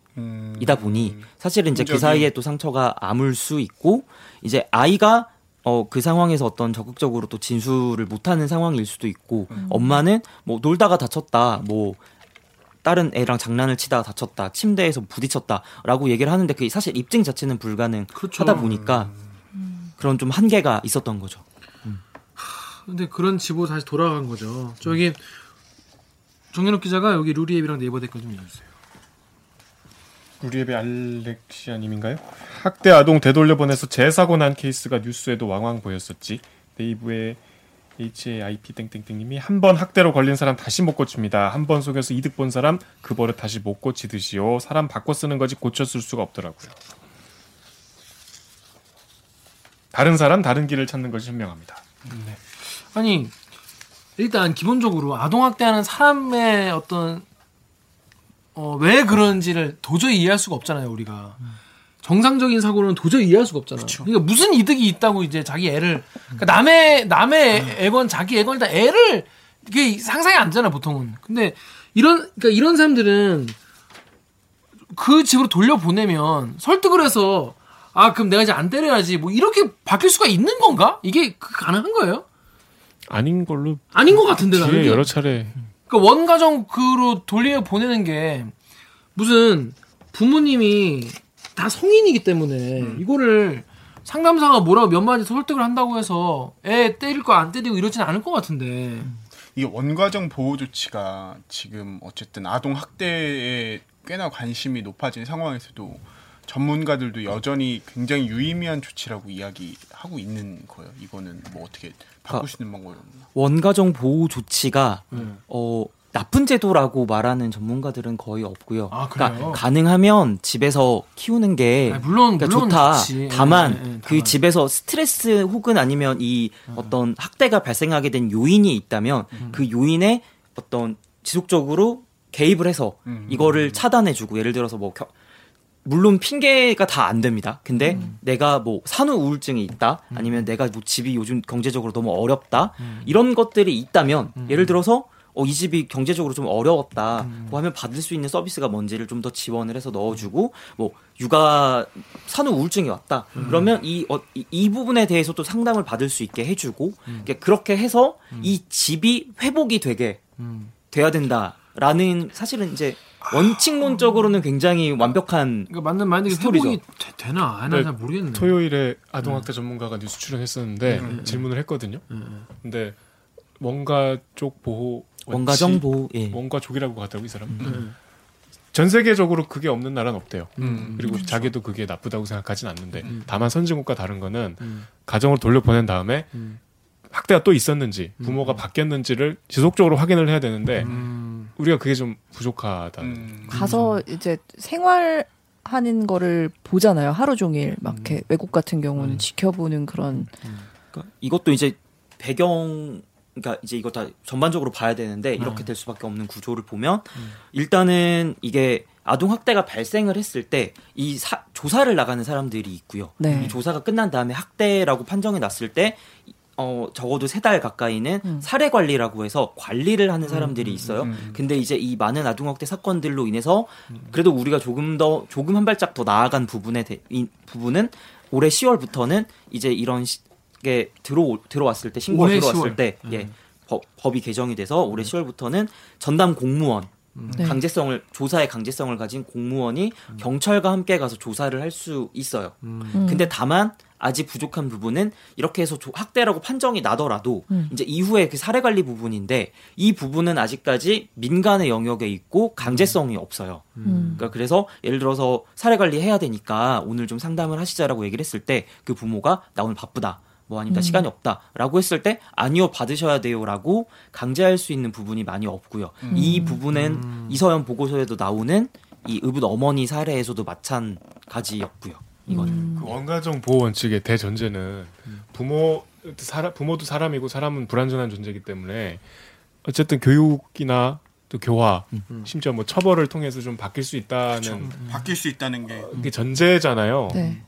이다 음, 보니 사실은 이제 그 사이에 또 상처가 아물 수 있고 이제 아이가 어 그 상황에서 어떤 적극적으로 또 진술을 못하는 상황일 수도 있고 엄마는 뭐 놀다가 다쳤다 뭐 다른 애랑 장난을 치다가 다쳤다 침대에서 부딪혔다라고 얘기를 하는데 그게 사실 입증 자체는 불가능하다 그렇죠. 보니까 그런 좀 한계가 있었던 거죠. 근데 그런 집으로 다시 돌아간 거죠. 저기 정현욱 기자가 여기 루리앱이랑 네이버 댓글 좀 읽어주세요. 우리앱의 알렉시아님인가요? 학대 아동 되돌려보내서 재사고 난 케이스가 뉴스에도 왕왕 보였었지. 네이버의 HAIP 땡땡땡님이 한 번 학대로 걸린 사람 다시 못 고칩니다. 한 번 속여서 이득 본 사람 그 버릇 다시 못 고치듯이요. 사람 바꿔 쓰는 거지 쓸 수가 없더라고요. 다른 사람 다른 길을 찾는 것이 현명합니다. 아니 일단 기본적으로 아동 학대하는 사람의 어떤 어, 왜 그런지를 도저히 이해할 수가 없잖아요 우리가 정상적인 사고는 도저히 이해할 수가 없잖아. 그러니까 무슨 이득이 있다고 이제 자기 애를 그러니까 남의 남의 애건 자기 애건 일단 애를 이게 상상이 안 되잖아 보통은. 근데 이런 그러니까 이런 사람들은 그 집으로 돌려 보내면 설득을 해서 아 그럼 내가 이제 안 때려야지 뭐 이렇게 바뀔 수가 있는 건가? 이게 그- 가능한 거예요? 아닌 걸로 아닌 것 같은데 나는. 뒤에. 여러 차례 그러니까 원가정 그로 돌려 보내는 게 무슨 부모님이 다 성인이기 때문에 이거를 상담사가 뭐라고 몇 마디 설득을 한다고 해서 애 때릴 거 안 때리고 이러진 않을 것 같은데. 이게 원가정 보호 조치가 지금 어쨌든 아동 학대에 꽤나 관심이 높아진 상황에서도 전문가들도 여전히 굉장히 유의미한 조치라고 이야기하고 있는 거예요. 이거는 뭐 어떻게 바꿀 수 있는 방법이 없나? 원가정 보호 조치가 음. 어 나쁜 제도라고 말하는 전문가들은 거의 없고요. 아? 그러니까 가능하면 집에서 키우는 게 아니, 물론 그러니까 물론 좋다. 좋지. 다만 예, 예, 예, 그 다만. 집에서 스트레스 혹은 아니면 이 어떤 학대가 발생하게 된 요인이 있다면 음. 그 요인에 어떤 지속적으로 개입을 해서 음. 이거를 차단해주고 예를 들어서 뭐 겨- 물론 핑계가 다 안 됩니다. 근데 음. 내가 뭐 산후 우울증이 있다, 아니면 내가 뭐 집이 요즘 경제적으로 너무 어렵다 음. 이런 것들이 있다면 예를 들어서 어, 이 집이 경제적으로 좀 어려웠다 음. 뭐 하면 받을 수 있는 서비스가 뭔지를 좀 더 지원을 해서 넣어주고 뭐 육아 산후 우울증이 왔다 음. 그러면 이, 어, 이, 이 부분에 대해서도 상담을 받을 수 있게 해주고 음. 그렇게 해서 이 집이 회복이 되게 음. 돼야 된다 라는 사실은 이제 원칙론적으로는 굉장히 완벽한 그러니까 맞는 말인데 스토리죠. 되, 나 아나 네, 잘 모르겠네. 토요일에 아동학대 전문가가 뉴스 출연했었는데 질문을 했거든요. 음. 근데 원가족 보호 원가정 원칙, 보호 예. 원가 족이라고 하더라고 이 사람. 음. 전 세계적으로 그게 없는 나라는 없대요. 음. 그리고 자기도 그게 나쁘다고 생각하진 않는데 음. 다만 선진국과 다른 거는 음. 가정으로 돌려보낸 다음에 음. 학대가 또 있었는지 부모가 바뀌었는지를 지속적으로 확인을 해야 되는데 음. 우리가 그게 좀 부족하다. 음. 가서 이제 생활 하는 거를 보잖아요. 하루 종일 막 이렇게 외국 같은 경우는 지켜보는 그런 그러니까 이것도 이제 배경 그러니까 이제 이거 다 전반적으로 봐야 되는데 이렇게 될 수밖에 없는 구조를 보면 일단은 이게 아동 학대가 발생을 했을 때 이 조사를 나가는 사람들이 있고요. 네. 이 조사가 끝난 다음에 학대라고 판정이 났을 때 어, 적어도 세 달 가까이는 음. 사례 관리라고 해서 관리를 하는 사람들이 있어요. 음. 근데 이제 이 많은 아동학대 사건들로 인해서 그래도 우리가 조금 더 조금 한 발짝 더 나아간 부분에 대, 이 부분은 올해 10월부터는 이제 이런 시, 게 들어 들어왔을 때 신고가 들어왔을 10월. 때 예. 법, 법이 개정이 돼서 올해 10월부터는 전담 공무원 네. 강제성을 조사의 강제성을 가진 공무원이 경찰과 함께 가서 조사를 할 수 있어요. 음. 근데 다만 아직 부족한 부분은 이렇게 해서 조- 학대라고 판정이 나더라도 음. 이제 이후에 그 사례 관리 부분인데 이 부분은 아직까지 민간의 영역에 있고 강제성이 없어요. 음. 그러니까 그래서 예를 들어서 사례 관리 해야 되니까 오늘 좀 상담을 하시자라고 얘기를 했을 때 그 부모가 나 오늘 바쁘다. 뭐 아니면 나 시간이 없다라고 했을 때 아니요 받으셔야 돼요라고 강제할 수 있는 부분이 많이 없고요. 이 부분은 이서연 보고서에도 나오는 이 의붓 어머니 사례에서도 마찬가지였고요. 이거는 음. 그 원가정 보호 원칙의 대전제는 부모 사람, 부모도 사람이고 사람은 불완전한 존재이기 때문에 어쨌든 교육이나 또 교화, 음. 심지어 뭐 처벌을 통해서 좀 바뀔 수 있다는 바뀔 수 있다는 게게 전제잖아요. 네.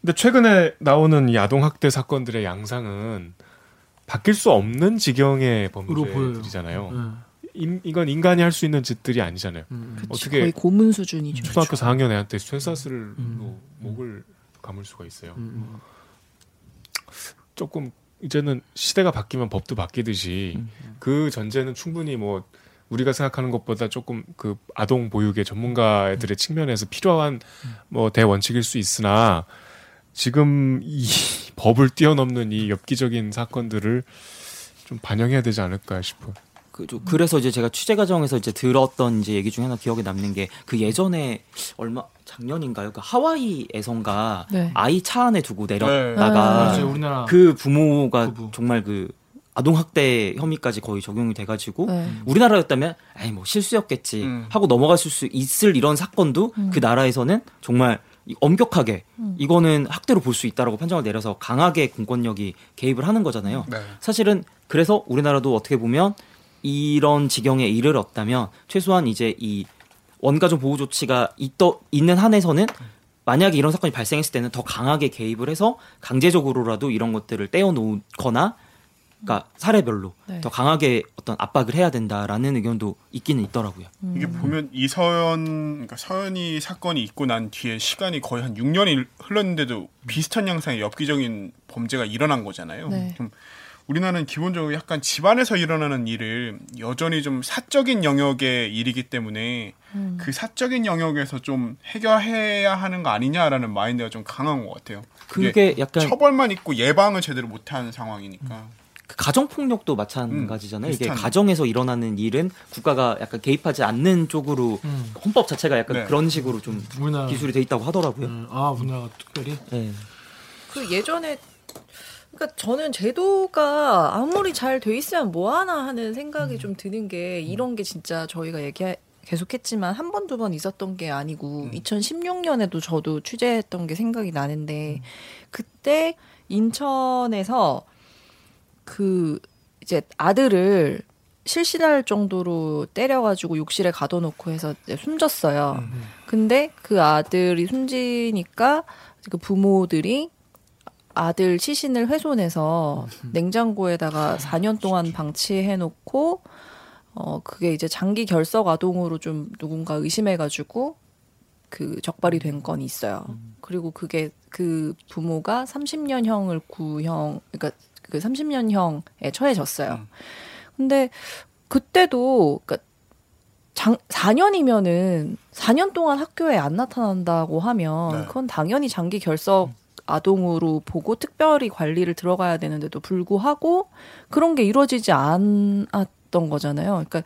근데 최근에 나오는 이 아동 학대 사건들의 양상은 바뀔 수 없는 지경의. 범죄들이잖아요. 음. 인- 이건 인간이 할 수 있는 짓들이 아니잖아요. 음. 어떻게 거의 고문 수준이죠. 초등학교 4학년 애한테 쇠사슬로 음. 목을 감을 수가 있어요. 음. 조금 이제는 시대가 바뀌면 법도 바뀌듯이 그 전제는 충분히 뭐 우리가 생각하는 것보다 조금 그 아동 보육의 전문가들의 측면에서 필요한 뭐 대원칙일 수 있으나 지금 이 법을 뛰어넘는 이 엽기적인 사건들을 좀 반영해야 되지 않을까 싶어요. 그, 저- 그래서 이제 제가 취재 과정에서 이제 들었던 이제 얘기 중에 하나 기억에 남는 게 그 예전에 얼마 작년인가요? 그 하와이에선가 네. 아이 차 안에 두고 네. 내렸다가 맞아요. 우리나라 그 부모가 부부. 정말 그 아동 학대 혐의까지 거의 적용이 돼가지고 네. 우리나라였다면 에이 뭐 실수였겠지 음. 하고 넘어갔을 수 있을 이런 사건도 그 나라에서는 정말 이- 엄격하게 이거는 학대로 볼 수 있다라고 판정을 내려서 강하게 공권력이 개입을 하는 거잖아요. 네. 사실은 그래서 우리나라도 어떻게 보면 이런 지경에 이르렀다면 최소한 이제 이 원가족 보호 조치가 있더, 있는 한에서는 만약에 이런 사건이 발생했을 때는 더 강하게 개입을 해서 강제적으로라도 이런 것들을 떼어놓거나 그러니까 사례별로 네. 더 강하게 어떤 압박을 해야 된다라는 의견도 있기는 있더라고요. 이게 보면 이서연 그러니까 서연이 사건이 있고 난 뒤에 시간이 거의 한 6년이 흘렀는데도 비슷한 양상의 엽기적인 범죄가 일어난 거잖아요. 네. 좀 우리나라는 기본적으로 약간 집안에서 일어나는 일을 여전히 좀 사적인 영역의 일이기 때문에 음. 그 사적인 영역에서 좀 해결해야 하는 거 아니냐라는 마인드가 좀 강한 것 같아요. 그게 약간 처벌만 있고 예방을 제대로 못한 상황이니까. 그 가정 폭력도 마찬가지잖아요. 음, 이게. 가정에서 일어나는 일은 국가가 약간 개입하지 않는 쪽으로 음. 헌법 자체가 약간 네. 그런 식으로 좀 우리나라 기술이 돼 있다고 하더라고요. 음, 아 우리나라 특별히 네. 그 예전에 그러니까 저는 제도가 아무리 잘 돼 있으면 뭐 하나 하는 생각이 좀 드는 게 이런 게 진짜 저희가 얘기 계속했지만 한 번 두번 있었던 게 아니고 2016년에도 저도 취재했던 게 생각이 나는데 그때 인천에서 그 이제 아들을 실신할 정도로 때려가지고 욕실에 가둬놓고 해서 숨졌어요. 근데 그 아들이 숨지니까 그 부모들이 아들 시신을 훼손해서 냉장고에다가 4년 동안 방치해놓고 어 그게 이제 장기 결석 아동으로 좀 누군가 의심해가지고 그 적발이 된 건이 있어요. 그리고 그게 그 부모가 30년형을 구형 그러니까 그 30년형에 처해졌어요. 근데 그때도 그러니까 장 4년이면은 4년 동안 학교에 안 나타난다고 하면 네. 그건 당연히 장기 결석 아동으로 보고 특별히 관리를 들어가야 되는데도 불구하고 그런 게 이루어지지 않았던 거잖아요. 그러니까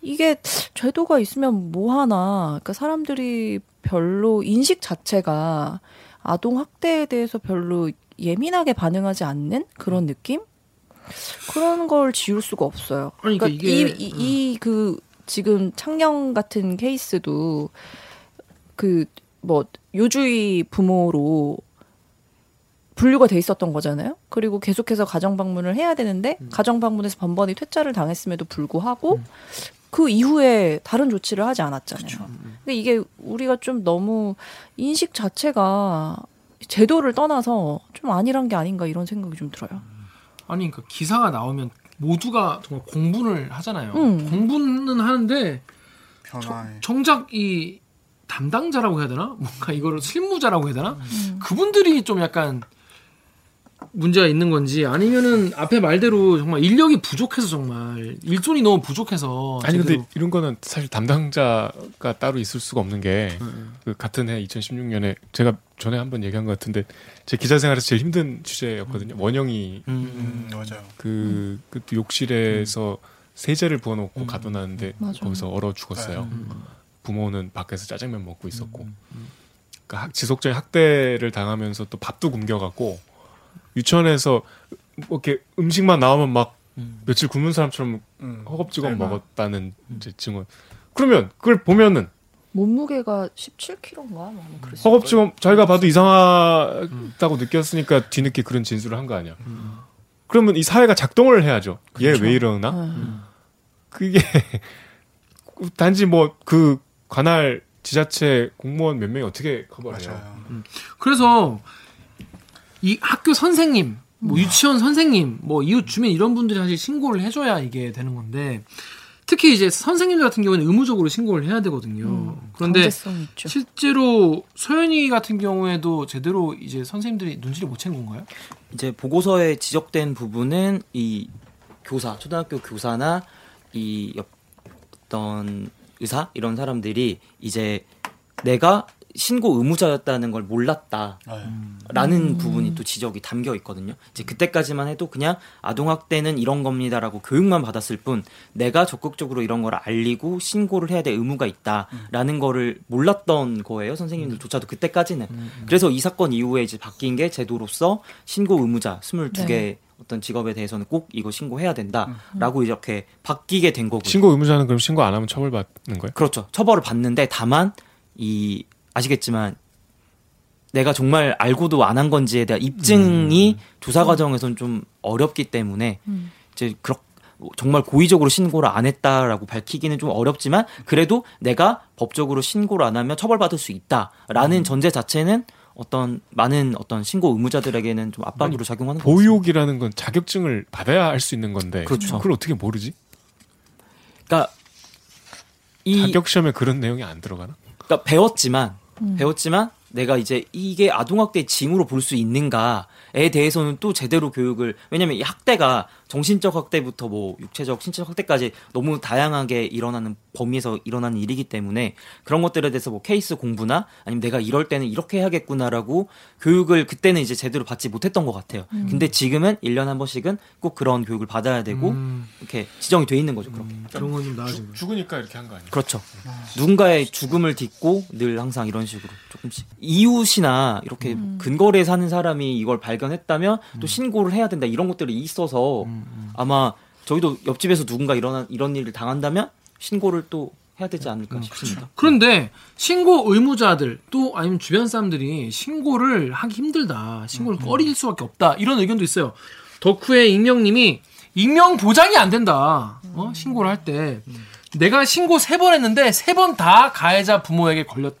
이게 제도가 있으면 뭐 하나. 그러니까 사람들이 별로 인식 자체가 아동 학대에 대해서 별로 예민하게 반응하지 않는 그런 느낌? 그런 걸 지울 수가 없어요. 그러니까 그러니까 이게- 이그 지금 창녕 같은 케이스도 그 뭐 요주의 부모로 분류가 돼 있었던 거잖아요. 그리고 계속해서 가정 방문을 해야 되는데 가정 방문에서 번번이 퇴짜를 당했음에도 불구하고 그 이후에 다른 조치를 하지 않았잖아요. 근데 이게 우리가 좀 너무 인식 자체가 제도를 떠나서 좀 아니란 게 아닌가 이런 생각이 좀 들어요. 아니 그러니까 기사가 나오면 모두가 정말 공분을 하잖아요. 음. 공분은 하는데 변화에. 정작 이 담당자라고 해야 되나? 뭔가 이거를 실무자라고 해야 되나? 음. 그분들이 좀 약간 문제가 있는 건지 아니면은 앞에 말대로 정말 인력이 부족해서 정말 일손이 너무 부족해서 아니 근데 제대로- 이런 거는 사실 담당자가 따로 있을 수가 없는 게 음. 그 같은 해 2016년에 제가 전에 한번 얘기한 것 같은데 제 기자 생활에서 제일 힘든 취재였거든요. 원영이 음, 맞아요. 그, 그 욕실에서 세제를 부어놓고 음. 가둬놨는데 맞아. 거기서 얼어 죽었어요. 음. 부모는 밖에서 짜장면 먹고 있었고 그러니까 학- 지속적인 학대를 당하면서 또 밥도 굶겨갖고 유치원에서 뭐 이렇게 음식만 나오면 막 음. 며칠 굶은 사람처럼 음. 허겁지겁 설마. 먹었다는 이제 증언. 그러면 그걸 보면은 몸무게가 17kg인가? 뭐. 허겁지겁 저희가 봐도 이상하다고 느꼈으니까 뒤늦게 그런 진술을 한 거 아니야. 그러면 이 사회가 작동을 해야죠. 얘왜 이러나? 음. 그게 단지 뭐 그 관할 지자체 공무원 몇 명이 어떻게 커버를 해요? 맞아요. 그래서 이 학교 선생님, 뭐 유치원 선생님, 뭐 이웃 주민 이런 분들이 사실 신고를 해줘야 이게 되는 건데 특히 이제 선생님들 같은 경우는 의무적으로 신고를 해야 되거든요. 그런데 강제성 있죠. 실제로 소연이 같은 경우에도 제대로 이제 선생님들이 눈치를 못 챈 건가요? 이제 보고서에 지적된 부분은 이 교사, 초등학교 교사나 이 옆- 어떤 의사 이런 사람들이 이제 내가 신고 의무자였다는 걸 몰랐다. 네. 라는 부분이 또 지적이 담겨 있거든요. 이제 그때까지만 해도 그냥 아동학대는 이런 겁니다라고 교육만 받았을 뿐 내가 적극적으로 이런 걸 알리고 신고를 해야 될 의무가 있다라는 거를 몰랐던 거예요. 선생님들조차도 그때까지는. 그래서 이 사건 이후에 이제 바뀐 게 제도로서 신고 의무자 22개 네. 어떤 직업에 대해서는 꼭 이거 신고해야 된다라고 이렇게 바뀌게 된 거고요. 신고 의무자는 그럼 신고 안 하면 처벌받는 거예요? 그렇죠. 처벌을 받는데 다만 이 아시겠지만 내가 정말 알고도 안 한 건지에 대한 입증이 조사 과정에서는 좀 어렵기 때문에 음. 이제 그렇 정말 고의적으로 신고를 안 했다라고 밝히기는 좀 어렵지만 그래도 내가 법적으로 신고를 안 하면 처벌받을 수 있다라는 전제 자체는 어떤 많은 어떤 신고 의무자들에게는 좀 압박으로 작용하는 것 같습니다. 보육이라는 건 자격증을 받아야 할 수 있는 건데 그렇죠. 그걸 어떻게 모르지? 그러니까 이 자격 시험에 그런 내용이 안 들어가나? 그러니까 배웠지만 음. 배웠지만 내가 이제 이게 아동학대 징후로 볼 수 있는가에 대해서는 또 제대로 교육을 왜냐면 이 학대가 정신적 학대부터 뭐 육체적 신체적 학대까지 너무 다양하게 일어나는 범위에서 일어나는 일이기 때문에 그런 것들에 대해서 뭐 케이스 공부나 아니면 내가 이럴 때는 이렇게 해야겠구나라고 교육을 그때는 이제 제대로 받지 못했던 것 같아요. 근데 지금은 1년에 한 번씩은 꼭 그런 교육을 받아야 되고 음, 이렇게 지정이 돼 있는 거죠. 그렇게. 그런 건좀 나아진 거예요. 죽으니까 이렇게 한 거 아니에요? 그렇죠. 누군가의 죽음을 딛고 늘 항상 이런 식으로 조금씩 이웃이나 이렇게 근거리에 사는 사람이 이걸 발견했다면 또 신고를 해야 된다 이런 것들이 있어서 아마 저희도 옆집에서 누군가 이런 이런 일을 당한다면 신고를 또 해야 되지 않을까 싶습니다. 그런데 신고 의무자들 또 아니면 주변 사람들이 신고를 하기 힘들다, 신고를 꺼릴 수밖에 없다 이런 의견도 있어요. 덕후의 익명님이 익명 보장이 안 된다. 어? 신고를 할 때 내가 신고 세 번 했는데 세 번 다 가해자 부모에게 걸렸음.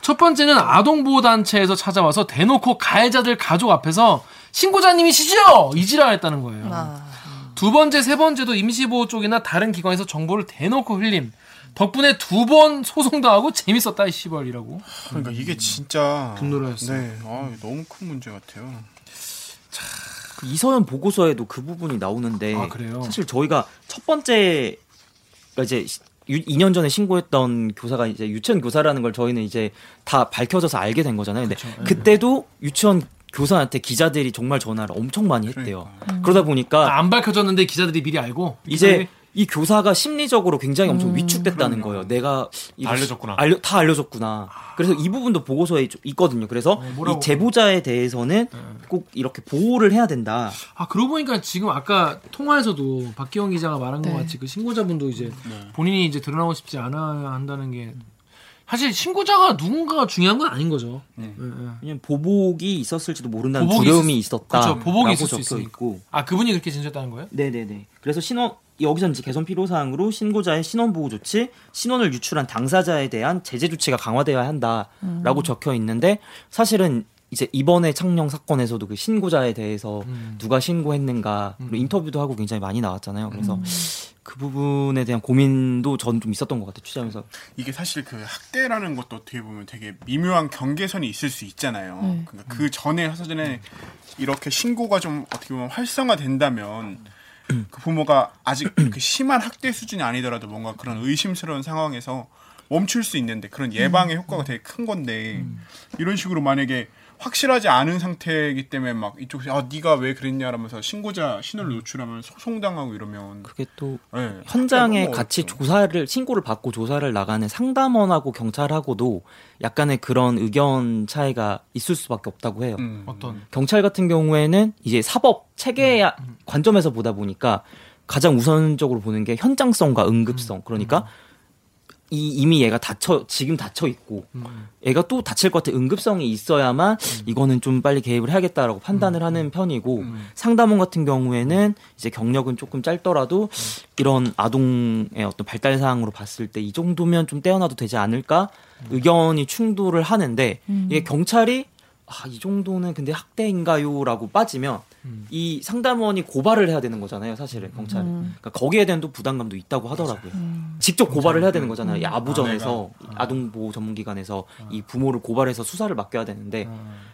첫 번째는 아동보호단체에서 찾아와서 대놓고 가해자들 가족 앞에서 신고자님이시죠? 이지랄했다는 거예요. 아, 두 번째, 세 번째도 임시보호 쪽이나 다른 기관에서 정보를 대놓고 흘림. 덕분에 두 번 소송당하고 재밌었다, 이 시벌이라고. 그러니까 이게 진짜 분노를 했어요. 네, 아, 너무 큰 문제 같아요. 그 이서연 보고서에도 그 부분이 나오는데 아, 그래요? 사실 저희가 첫 번째 이제 2년 전에 신고했던 교사가 이제 유치원 교사라는 걸 저희는 이제 다 밝혀져서 알게 된 거잖아요. 근데 그쵸. 네. 그때도 유치원 교사한테 기자들이 정말 전화를 엄청 많이 했대요. 그러니까. 그러다 보니까 아, 안 밝혀졌는데 기자들이 미리 알고. 이제 이 교사가 심리적으로 굉장히 엄청 음, 위축됐다는 그럼요. 거예요. 내가 알려줬구나. 알려, 다 알려줬구나. 그래서 이 부분도 보고서에 좀 있거든요. 그래서 어, 뭐라고 이 제보자에 대해서는 꼭 이렇게 보호를 해야 된다. 아, 그러고 보니까 지금 아까 통화에서도 박기영 기자가 말한 것 네. 같이 그 신고자분도 이제 네. 본인이 이제 드러나고 싶지 않아 한다는 게 사실 신고자가 누군가가 중요한 건 아닌 거죠. 네. 예, 예. 왜냐면 보복이 있었을지도 모른다는 보복이 두려움이 있을- 있었다. 그쵸, 보복이 있을 수 있으니까. 있고. 아, 그분이 그렇게 진술했다는 거예요? 네네네. 그래서 신원 여기서 이제 개선 필요 사항으로 신고자의 신원 보호 조치, 신원을 유출한 당사자에 대한 제재 조치가 강화되어야 한다라고 적혀 있는데 사실은 이제 이번에 창녕 사건에서도 그 신고자에 대해서 음. 누가 신고했는가 그리고 인터뷰도 하고 굉장히 많이 나왔잖아요. 그래서 그 부분에 대한 고민도 전 좀 있었던 것 같아요. 취재하면서. 이게 사실 그 학대라는 것도 어떻게 보면 되게 미묘한 경계선이 있을 수 있잖아요. 네. 그러니까 그 전에 사전에 이렇게 신고가 좀 어떻게 보면 활성화된다면 그 부모가 아직 그 심한 학대 수준이 아니더라도 뭔가 그런 의심스러운 상황에서 멈출 수 있는데 그런 예방의 효과가 되게 큰 건데 이런 식으로 만약에 확실하지 않은 상태이기 때문에 막 이쪽에서 아 네가 왜 그랬냐라면서 신고자 신원을 노출하면 소송당하고 이러면 그게 또 네, 현장에 같이 어렵죠. 조사를 신고를 받고 조사를 나가는 상담원하고 경찰하고도 약간의 그런 의견 차이가 있을 수밖에 없다고 해요. 음. 어떤? 경찰 같은 경우에는 이제 사법 체계 음, 관점에서 보다 보니까 가장 우선적으로 보는 게 현장성과 응급성. 그러니까 이 이미 얘가 다쳐 지금 다쳐 있고 얘가 또 다칠 것 같은 응급성이 있어야만 이거는 좀 빨리 개입을 해야겠다라고 판단을 하는 편이고 상담원 같은 경우에는 이제 경력은 조금 짧더라도 이런 아동의 어떤 발달 사항으로 봤을 때 이 정도면 좀 떼어놔도 되지 않을까? 의견이 충돌을 하는데 이게 경찰이 아, 이 정도는 근데 학대인가요라고 빠지면 이 상담원이 고발을 해야 되는 거잖아요, 사실은 경찰은. 그러니까 거기에 대한 또 부담감도 있다고 하더라고요. 직접 고발을 해야 되는 거잖아요. 이 아부전에서 아 동 보호 전문 기관에서 이 부모를 고발해서 수사를 맡겨야 되는데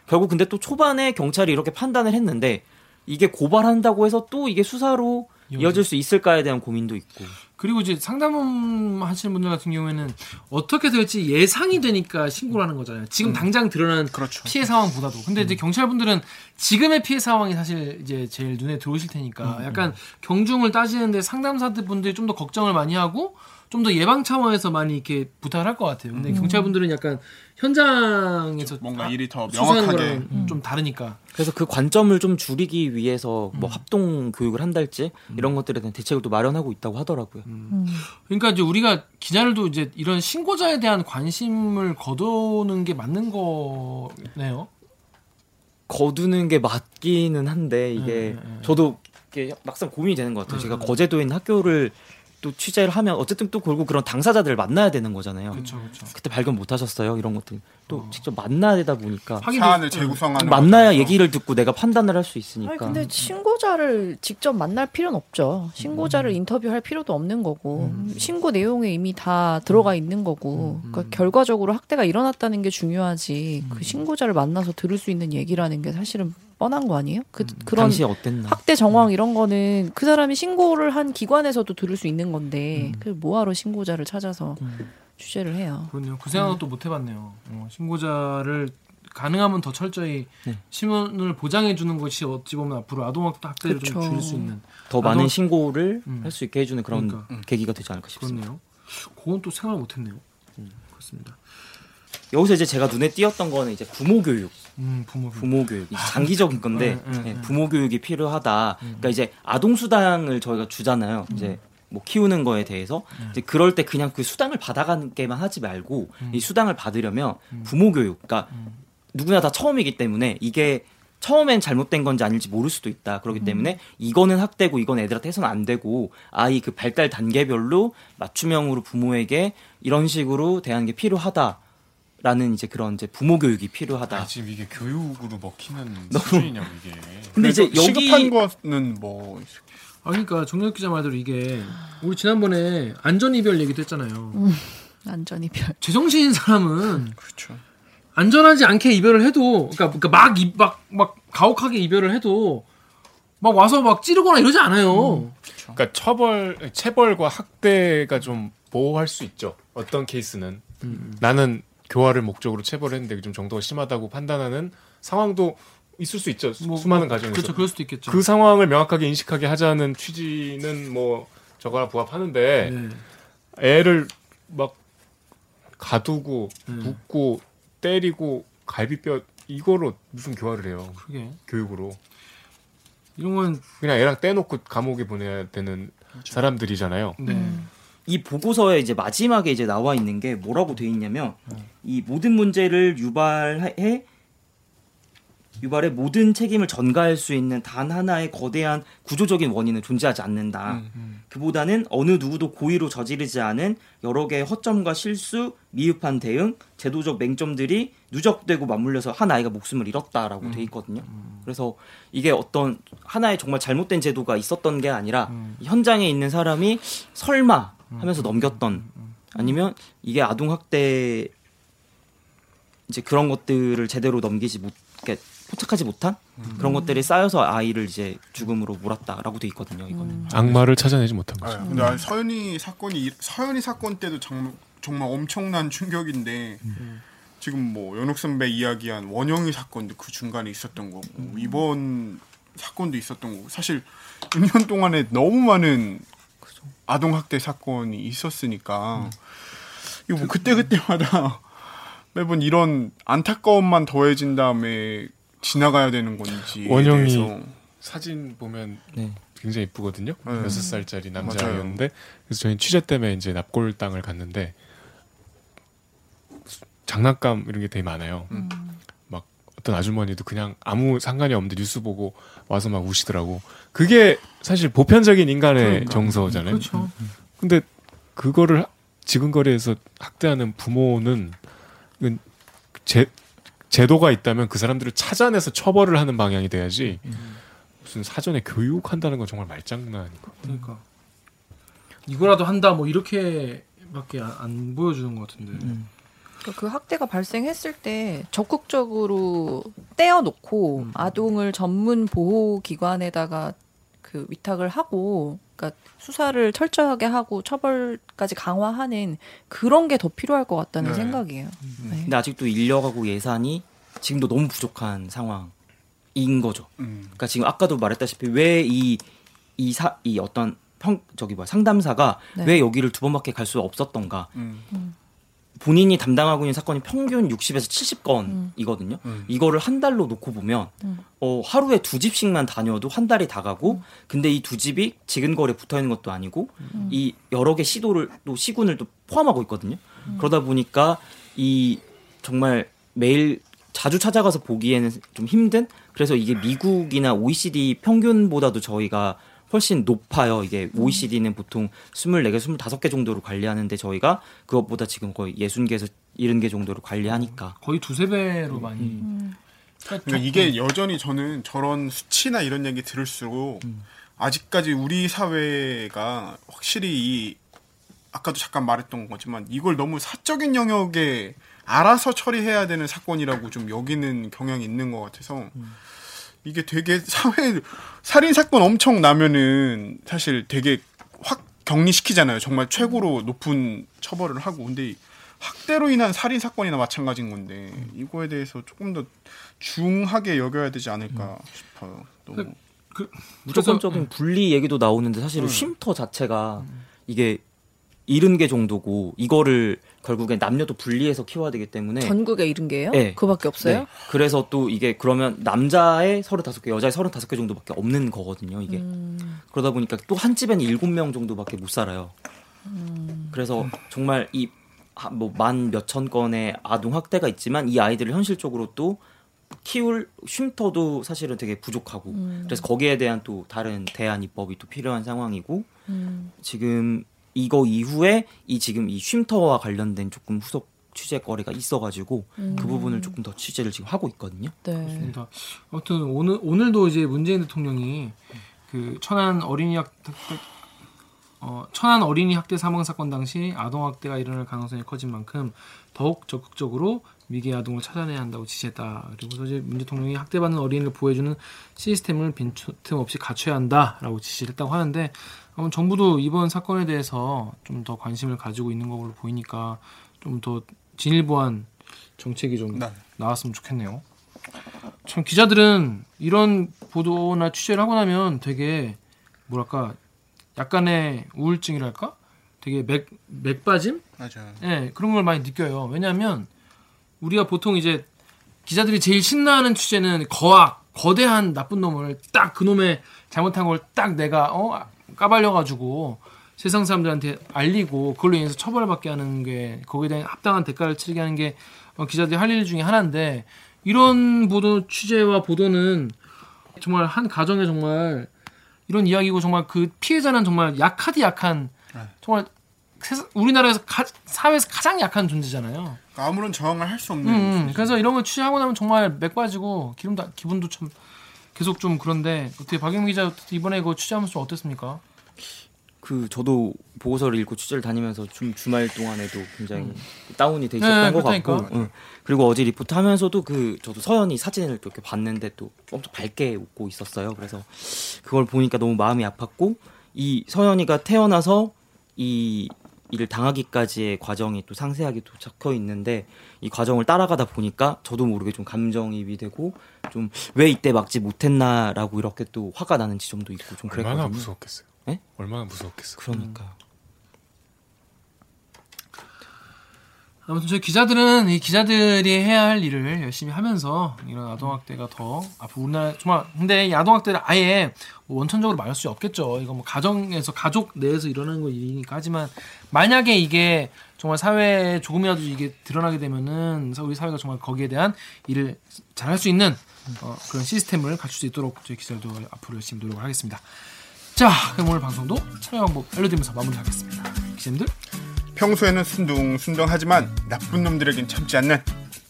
결국 근데 또 초반에 경찰이 이렇게 판단을 했는데 이게 고발한다고 해서 또 이게 수사로 이어질 수 있을까에 대한 고민도 있고. 그리고 이제 상담 하시는 분들 같은 경우에는 어떻게 될지 예상이 되니까 신고를 하는 거잖아요. 지금 당장 드러난 그렇죠. 피해 상황보다도. 근데 이제 경찰분들은 지금의 피해 상황이 사실 이제 제일 눈에 들어오실 테니까 약간 경중을 따지는데 상담사들 분들이 좀 더 걱정을 많이 하고 좀 더 예방 차원에서 많이 이렇게 부탁을 할 것 같아요. 근데 경찰분들은 약간 현장에서 뭔가 아, 일이 더 명확하게 거랑 좀 다르니까. 그래서 그 관점을 좀 줄이기 위해서 뭐 합동 교육을 한달지 이런 것들에 대한 대책을 또 마련하고 있다고 하더라고요. 그러니까 이제 우리가 기자들도 이제 이런 신고자에 대한 관심을 거두는 게 맞는 거네요. 거두는 게 맞기는 한데 이게 네, 네, 네. 저도 이게 막상 고민이 되는 것 같아요. 제가 거제도에 있는 학교를 또 취재를 하면 어쨌든 또 결국 그런 당사자들을 만나야 되는 거잖아요. 그렇죠, 그렇죠. 그때 발견 못 하셨어요? 이런 것들 또 직접 만나야 되다 보니까 사안을 또- 재구성하는 만나야 과정에서 얘기를 듣고 내가 판단을 할 수 있으니까. 아니 근데 신고자를 직접 만날 필요는 없죠. 신고자를 인터뷰할 필요도 없는 거고 신고 내용에 이미 다 들어가 있는 거고 그러니까 결과적으로 학대가 일어났다는 게 중요하지 그 신고자를 만나서 들을 수 있는 얘기라는 게 사실은 뻔한 거 아니에요? 그 그런 당시 어땠나? 학대 정황 이런 거는 그 사람이 신고를 한 기관에서도 들을 수 있는 건데 그 뭐하러 신고자를 찾아서 취재를 해요. 그렇네요. 그 생각은 또못 해봤네요. 어, 신고자를 가능하면 더 철저히 네. 신원을 보장해 주는 것이 어찌 보면 앞으로 아동 학대를 좀 그쵸. 줄일 수 있는 더 나도- 많은 신고를 음. 할수 있게 해주는 그런 그러니까. 계기가 되지 않을까 싶습니다. 그렇네요. 그건 또 생각을 못했네요. 그렇습니다. 여기서 이제 제가 눈에 띄었던 거는 이제 부모 교육. 음, 부모 교육. 부모 교육 장기적인 건데 음, 음, 예, 음. 부모 교육이 필요하다. 그러니까 이제 아동 수당을 저희가 주잖아요. 이제 뭐 키우는 거에 대해서 이제 그럴 때 그냥 그 수당을 받아가게만 하지 말고 이 수당을 받으려면 부모 교육, 그러니까 누구나 다 처음이기 때문에 이게 처음엔 잘못된 건지 아닐지 모를 수도 있다. 그렇기 때문에 이거는 학대고 이건 애들한테 해서는 안 되고 아이 그 발달 단계별로 맞춤형으로 부모에게 이런 식으로 대하는 게 필요하다. 라는 이제 그런 이제 부모 교육이 필요하다. 아, 지금 이게 교육으로 먹히는 수준이냐고 이게. 근데 이제 여기 시급한 거는 뭐 아 그러니까 정혁 기자 말대로 이게 우리 지난번에 안전 이별 얘기도 했잖아요. 안전 이 별. 제정신인 사람은 그렇죠. 안전하지 않게 이별을 해도 그러니까, 그러니까 막, 이- 막, 막 가혹하게 이별을 해도 막 와서 막 찌르거나 이러지 않아요. 그러니까 처벌, 체벌과 학대가 좀 보호할 수 있죠. 어떤 케이스는 나는 교화를 목적으로 체벌했는데 좀 정도가 심하다고 판단하는 상황도 있을 수 있죠. 수- 뭐, 수많은 뭐, 가정에서. 그렇죠. 그럴 수도 있겠죠. 그 상황을 명확하게 인식하게 하자는 취지는 뭐 저거랑 부합하는데 네. 애를 막 가두고 음. 붓고 때리고 갈비뼈 이거로 무슨 교화를 해요 그게 교육으로 이런 건 그냥 애랑 떼놓고 감옥에 보내야 되는 사람들이잖아요. 네. 이 보고서에 이제 마지막에 이제 나와 있는 게 뭐라고 돼 있냐면 이 모든 문제를 유발해 유발의 모든 책임을 전가할 수 있는 단 하나의 거대한 구조적인 원인은 존재하지 않는다. 그보다는 어느 누구도 고의로 저지르지 않은 여러 개의 허점과 실수, 미흡한 대응, 제도적 맹점들이 누적되고 맞물려서 한 아이가 목숨을 잃었다라고 돼 있거든요. 그래서 이게 어떤 하나의 정말 잘못된 제도가 있었던 게 아니라 현장에 있는 사람이 설마 하면서 넘겼던 아니면 이게 아동 학대 이제 그런 것들을 제대로 넘기지 못, 그러니까 포착하지 못한 그런 것들이 쌓여서 아이를 이제 죽음으로 몰았다라고 돼 있거든요. 이거는. 악마를 찾아내지 못한 거죠. 아, 근데 아니, 서현이 사건이 이- 서현이 사건 때도 정, 정말 엄청난 충격인데 지금 뭐 연옥 선배 이야기한 원영이 사건도 그 중간에 있었던 거고 이번 사건도 있었던 거고 사실 6년 동안에 너무 많은 아동 학대 사건이 있었으니까 이거 뭐 그때 그때마다 매번 이런 안타까움만 더해진 다음에 지나가야 되는 건지 원영이 사진 보면 네. 굉장히 이쁘거든요. 네. 여섯 살짜리 맞아요. 남자였는데 그래서 저희 취재 때문에 이제 납골당을 갔는데 장난감 이런 게 되게 많아요. 음. 막 어떤 아주머니도 그냥 아무 상관이 없는데 뉴스 보고 와서 막 우시더라고. 그게 사실 보편적인 인간의 그러니까. 정서잖아요. 그렇죠. 근데 그거를 지근거리에서 학대하는 부모는 제, 제도가 있다면 그 사람들을 찾아내서 처벌을 하는 방향이 돼야지 무슨 사전에 교육한다는 건 정말 말장난이고. 그러니까 이거라도 한다 뭐 이렇게밖에 안, 안 보여주는 것 같은데. 음. 그러니까 그 학대가 발생했을 때 적극적으로 떼어놓고 음. 아동을 전문 보호 기관에다가 그 위탁을 하고, 그러니까 수사를 철저하게 하고 처벌까지 강화하는 그런 게 더 필요할 것 같다는 네. 생각이에요. 네. 근데 아직도 인력하고 예산이 지금도 너무 부족한 상황인 거죠. 음. 그러니까 지금 아까도 말했다시피 왜 이 이사이 어떤 평 저기 뭐야 상담사가 네. 왜 여기를 두 번밖에 갈 수 없었던가 음. 본인이 담당하고 있는 사건이 평균 60에서 70건이거든요. 음. 이거를 한 달로 놓고 보면 음. 어, 하루에 두 집씩만 다녀도 한 달이 다 가고 근데 이 두 집이 지근거리에 붙어 있는 것도 아니고 음. 이 여러 개 시도를 또 시군을 또 포함하고 있거든요. 그러다 보니까 이 정말 매일 자주 찾아가서 보기에는 좀 힘든 그래서 이게 미국이나 OECD 평균보다도 저희가 훨씬 높아요. 이게 OECD는 보통 24개, 25개 정도로 관리하는데 저희가 그것보다 지금 거의 60개에서 70개 정도로 관리하니까. 거의 두세 배로 많이. 음. 그러니까 이게 여전히 저는 저런 수치나 이런 얘기 들을수록 아직까지 우리 사회가 확실히 이 아까도 잠깐 말했던 거지만 이걸 너무 사적인 영역에 알아서 처리해야 되는 사건이라고 좀 여기는 경향이 있는 것 같아서 이게 되게 사회 살인 사건 엄청 나면은 사실 되게 확 격리시키잖아요. 정말 최고로 높은 처벌을 하고 근데 이 학대로 인한 살인 사건이나 마찬가지인 건데 이거에 대해서 조금 더 중하게 여겨야 되지 않을까 싶어요. 너무 그, 무조건적인 분리 얘기도 나오는데 사실은 음. 쉼터 자체가 이게 이른 개 정도고 이거를 결국엔 남녀도 분리해서 키워야 되기 때문에 전국에 이런 게요? 네. 그밖에 없어요? 네. 그래서 또 이게 그러면 남자의 35개, 여자의 35개 정도밖에 없는 거거든요, 이게. 음, 그러다 보니까 또 한 집에는 7명 정도밖에 못 살아요. 음. 그래서 정말 이 뭐 만 몇천 건의 아동 학대가 있지만 이 아이들을 현실적으로 또 키울 쉼터도 사실은 되게 부족하고 음. 그래서 거기에 대한 또 다른 대안 입법이 또 필요한 상황이고 음. 지금 이거 이후에 이 지금 이 쉼터와 관련된 조금 후속 취재거리가 있어가지고 음. 그 부분을 조금 더 취재를 지금 하고 있거든요. 네. 그렇습니다. 아무튼 오늘 오늘도 이제 문재인 대통령이 그 천안 어린이 학 어, 천안 어린이 학대 사망 사건 당시 아동 학대가 일어날 가능성이 커진 만큼 더욱 적극적으로 미개 아동을 찾아내야 한다고 지시했다. 그리고 이제 문 대통령이 학대받는 어린이를 보호해주는 시스템을 빈틈없이 갖춰야 한다라고 지시를 했다고 하는데 아무 정부도 이번 사건에 대해서 좀 더 관심을 가지고 있는 걸로 보이니까 좀 더 진일보한 정책이 좀 네. 나왔으면 좋겠네요. 참 기자들은 이런 보도나 취재를 하고 나면 되게 뭐랄까 약간의 우울증이랄까 되게 맥 맥빠짐 맞아요. 예 그런 걸 많이 느껴요 왜냐하면 우리가 보통 이제 기자들이 제일 신나는 취재는 거악 거대한 나쁜 놈을 딱 그놈의 잘못한 걸 딱 내가 어 까발려가지고 세상 사람들한테 알리고 그걸로 인해서 처벌받게 하는 게 거기에 대한 합당한 대가를 치르게 하는 게 어, 기자들이 할 일 중에 하나인데 이런 보도 취재와 보도는 정말 한 가정에 정말 이런 이야기고 정말 그 피해자는 정말 약하디 약한 네. 정말 우리나라에서 가, 사회에서 가장 약한 존재잖아요. 그러니까 아무런 저항을 할 수 없는. 음, 음. 그래서 이런 걸 취재하고 나면 정말 맥 빠지고 기분도 기분도 참 계속 좀 그런데 어떻게 박영 기자 이번에 그 취재하면서 좀 어땠습니까? 그 저도 보고서를 읽고 취재를 다니면서 좀 주말 동안에도 굉장히 다운이 돼 네, 있었던 것 그렇다니까. 같고 응. 그리고 어제 리포트 하면서도 그 저도 서연이 사진을 또 이렇게 봤는데 또 엄청 밝게 웃고 있었어요. 그래서 그걸 보니까 너무 마음이 아팠고 이 서연이가 태어나서 이 일을 당하기까지의 과정이 또 상세하게 또 적혀 있는데 이 과정을 따라가다 보니까 저도 모르게 좀 감정이입이 되고 좀 왜 이때 막지 못했나라고 이렇게 또 화가 나는 지점도 있고 좀 그랬거든요. 얼마나 무서웠겠어요. 네? 얼마나 무서웠겠어요. 그러니까. 아무튼 저희 기자들은 이 기자들이 해야 할 일을 열심히 하면서 이런 아동학대가 더 앞으로 우리나라 정말 근데 이 아동학대를 아예 뭐 원천적으로 막을 수 없겠죠. 이거 뭐 가정에서 가족 내에서 일어나는 거 일이니까 하지만 만약에 이게 정말 사회에 조금이라도 이게 드러나게 되면은 우리 사회가 정말 거기에 대한 일을 잘할 수 있는 어, 그런 시스템을 갖출 수 있도록 저희 기자들도 앞으로 열심히 노력을 하겠습니다. 자, 그럼 오늘 방송도 참여 방법 알려드리면서 마무리하겠습니다. 기자님들 평소에는 순둥순둥하지만 나쁜 놈들에겐 참지 않는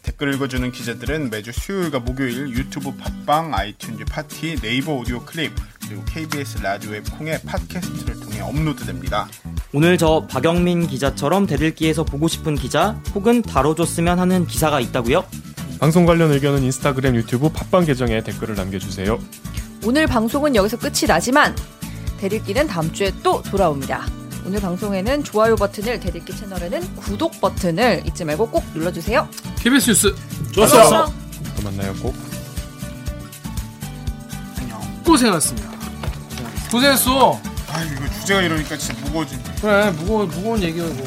댓글 읽어주는 기자들은 매주 수요일과 목요일 유튜브 팟빵, 아이튠즈 팟티, 네이버 오디오 클립 그리고 KBS 라디오 앱 콩의 팟캐스트를 통해 업로드됩니다. 오늘 저 박영민 기자처럼 댓읽기에서 보고 싶은 기자 혹은 다뤄줬으면 하는 기사가 있다고요? 방송 관련 의견은 인스타그램, 유튜브, 팟빵 계정에 댓글을 남겨주세요. 오늘 방송은 여기서 끝이 나지만 대들기는 다음 주에 또 돌아옵니다. 오늘 방송에는 좋아요 버튼을 대들기 채널에는 구독 버튼을 잊지 말고 꼭 눌러주세요. KBS 뉴스 좋았어. 또 만나요 꼭. 고생하셨습니다. 고생했어. 아 이거 주제가 이러니까 진짜 무거워지. 그래 무거워 무거운 얘기야 이거.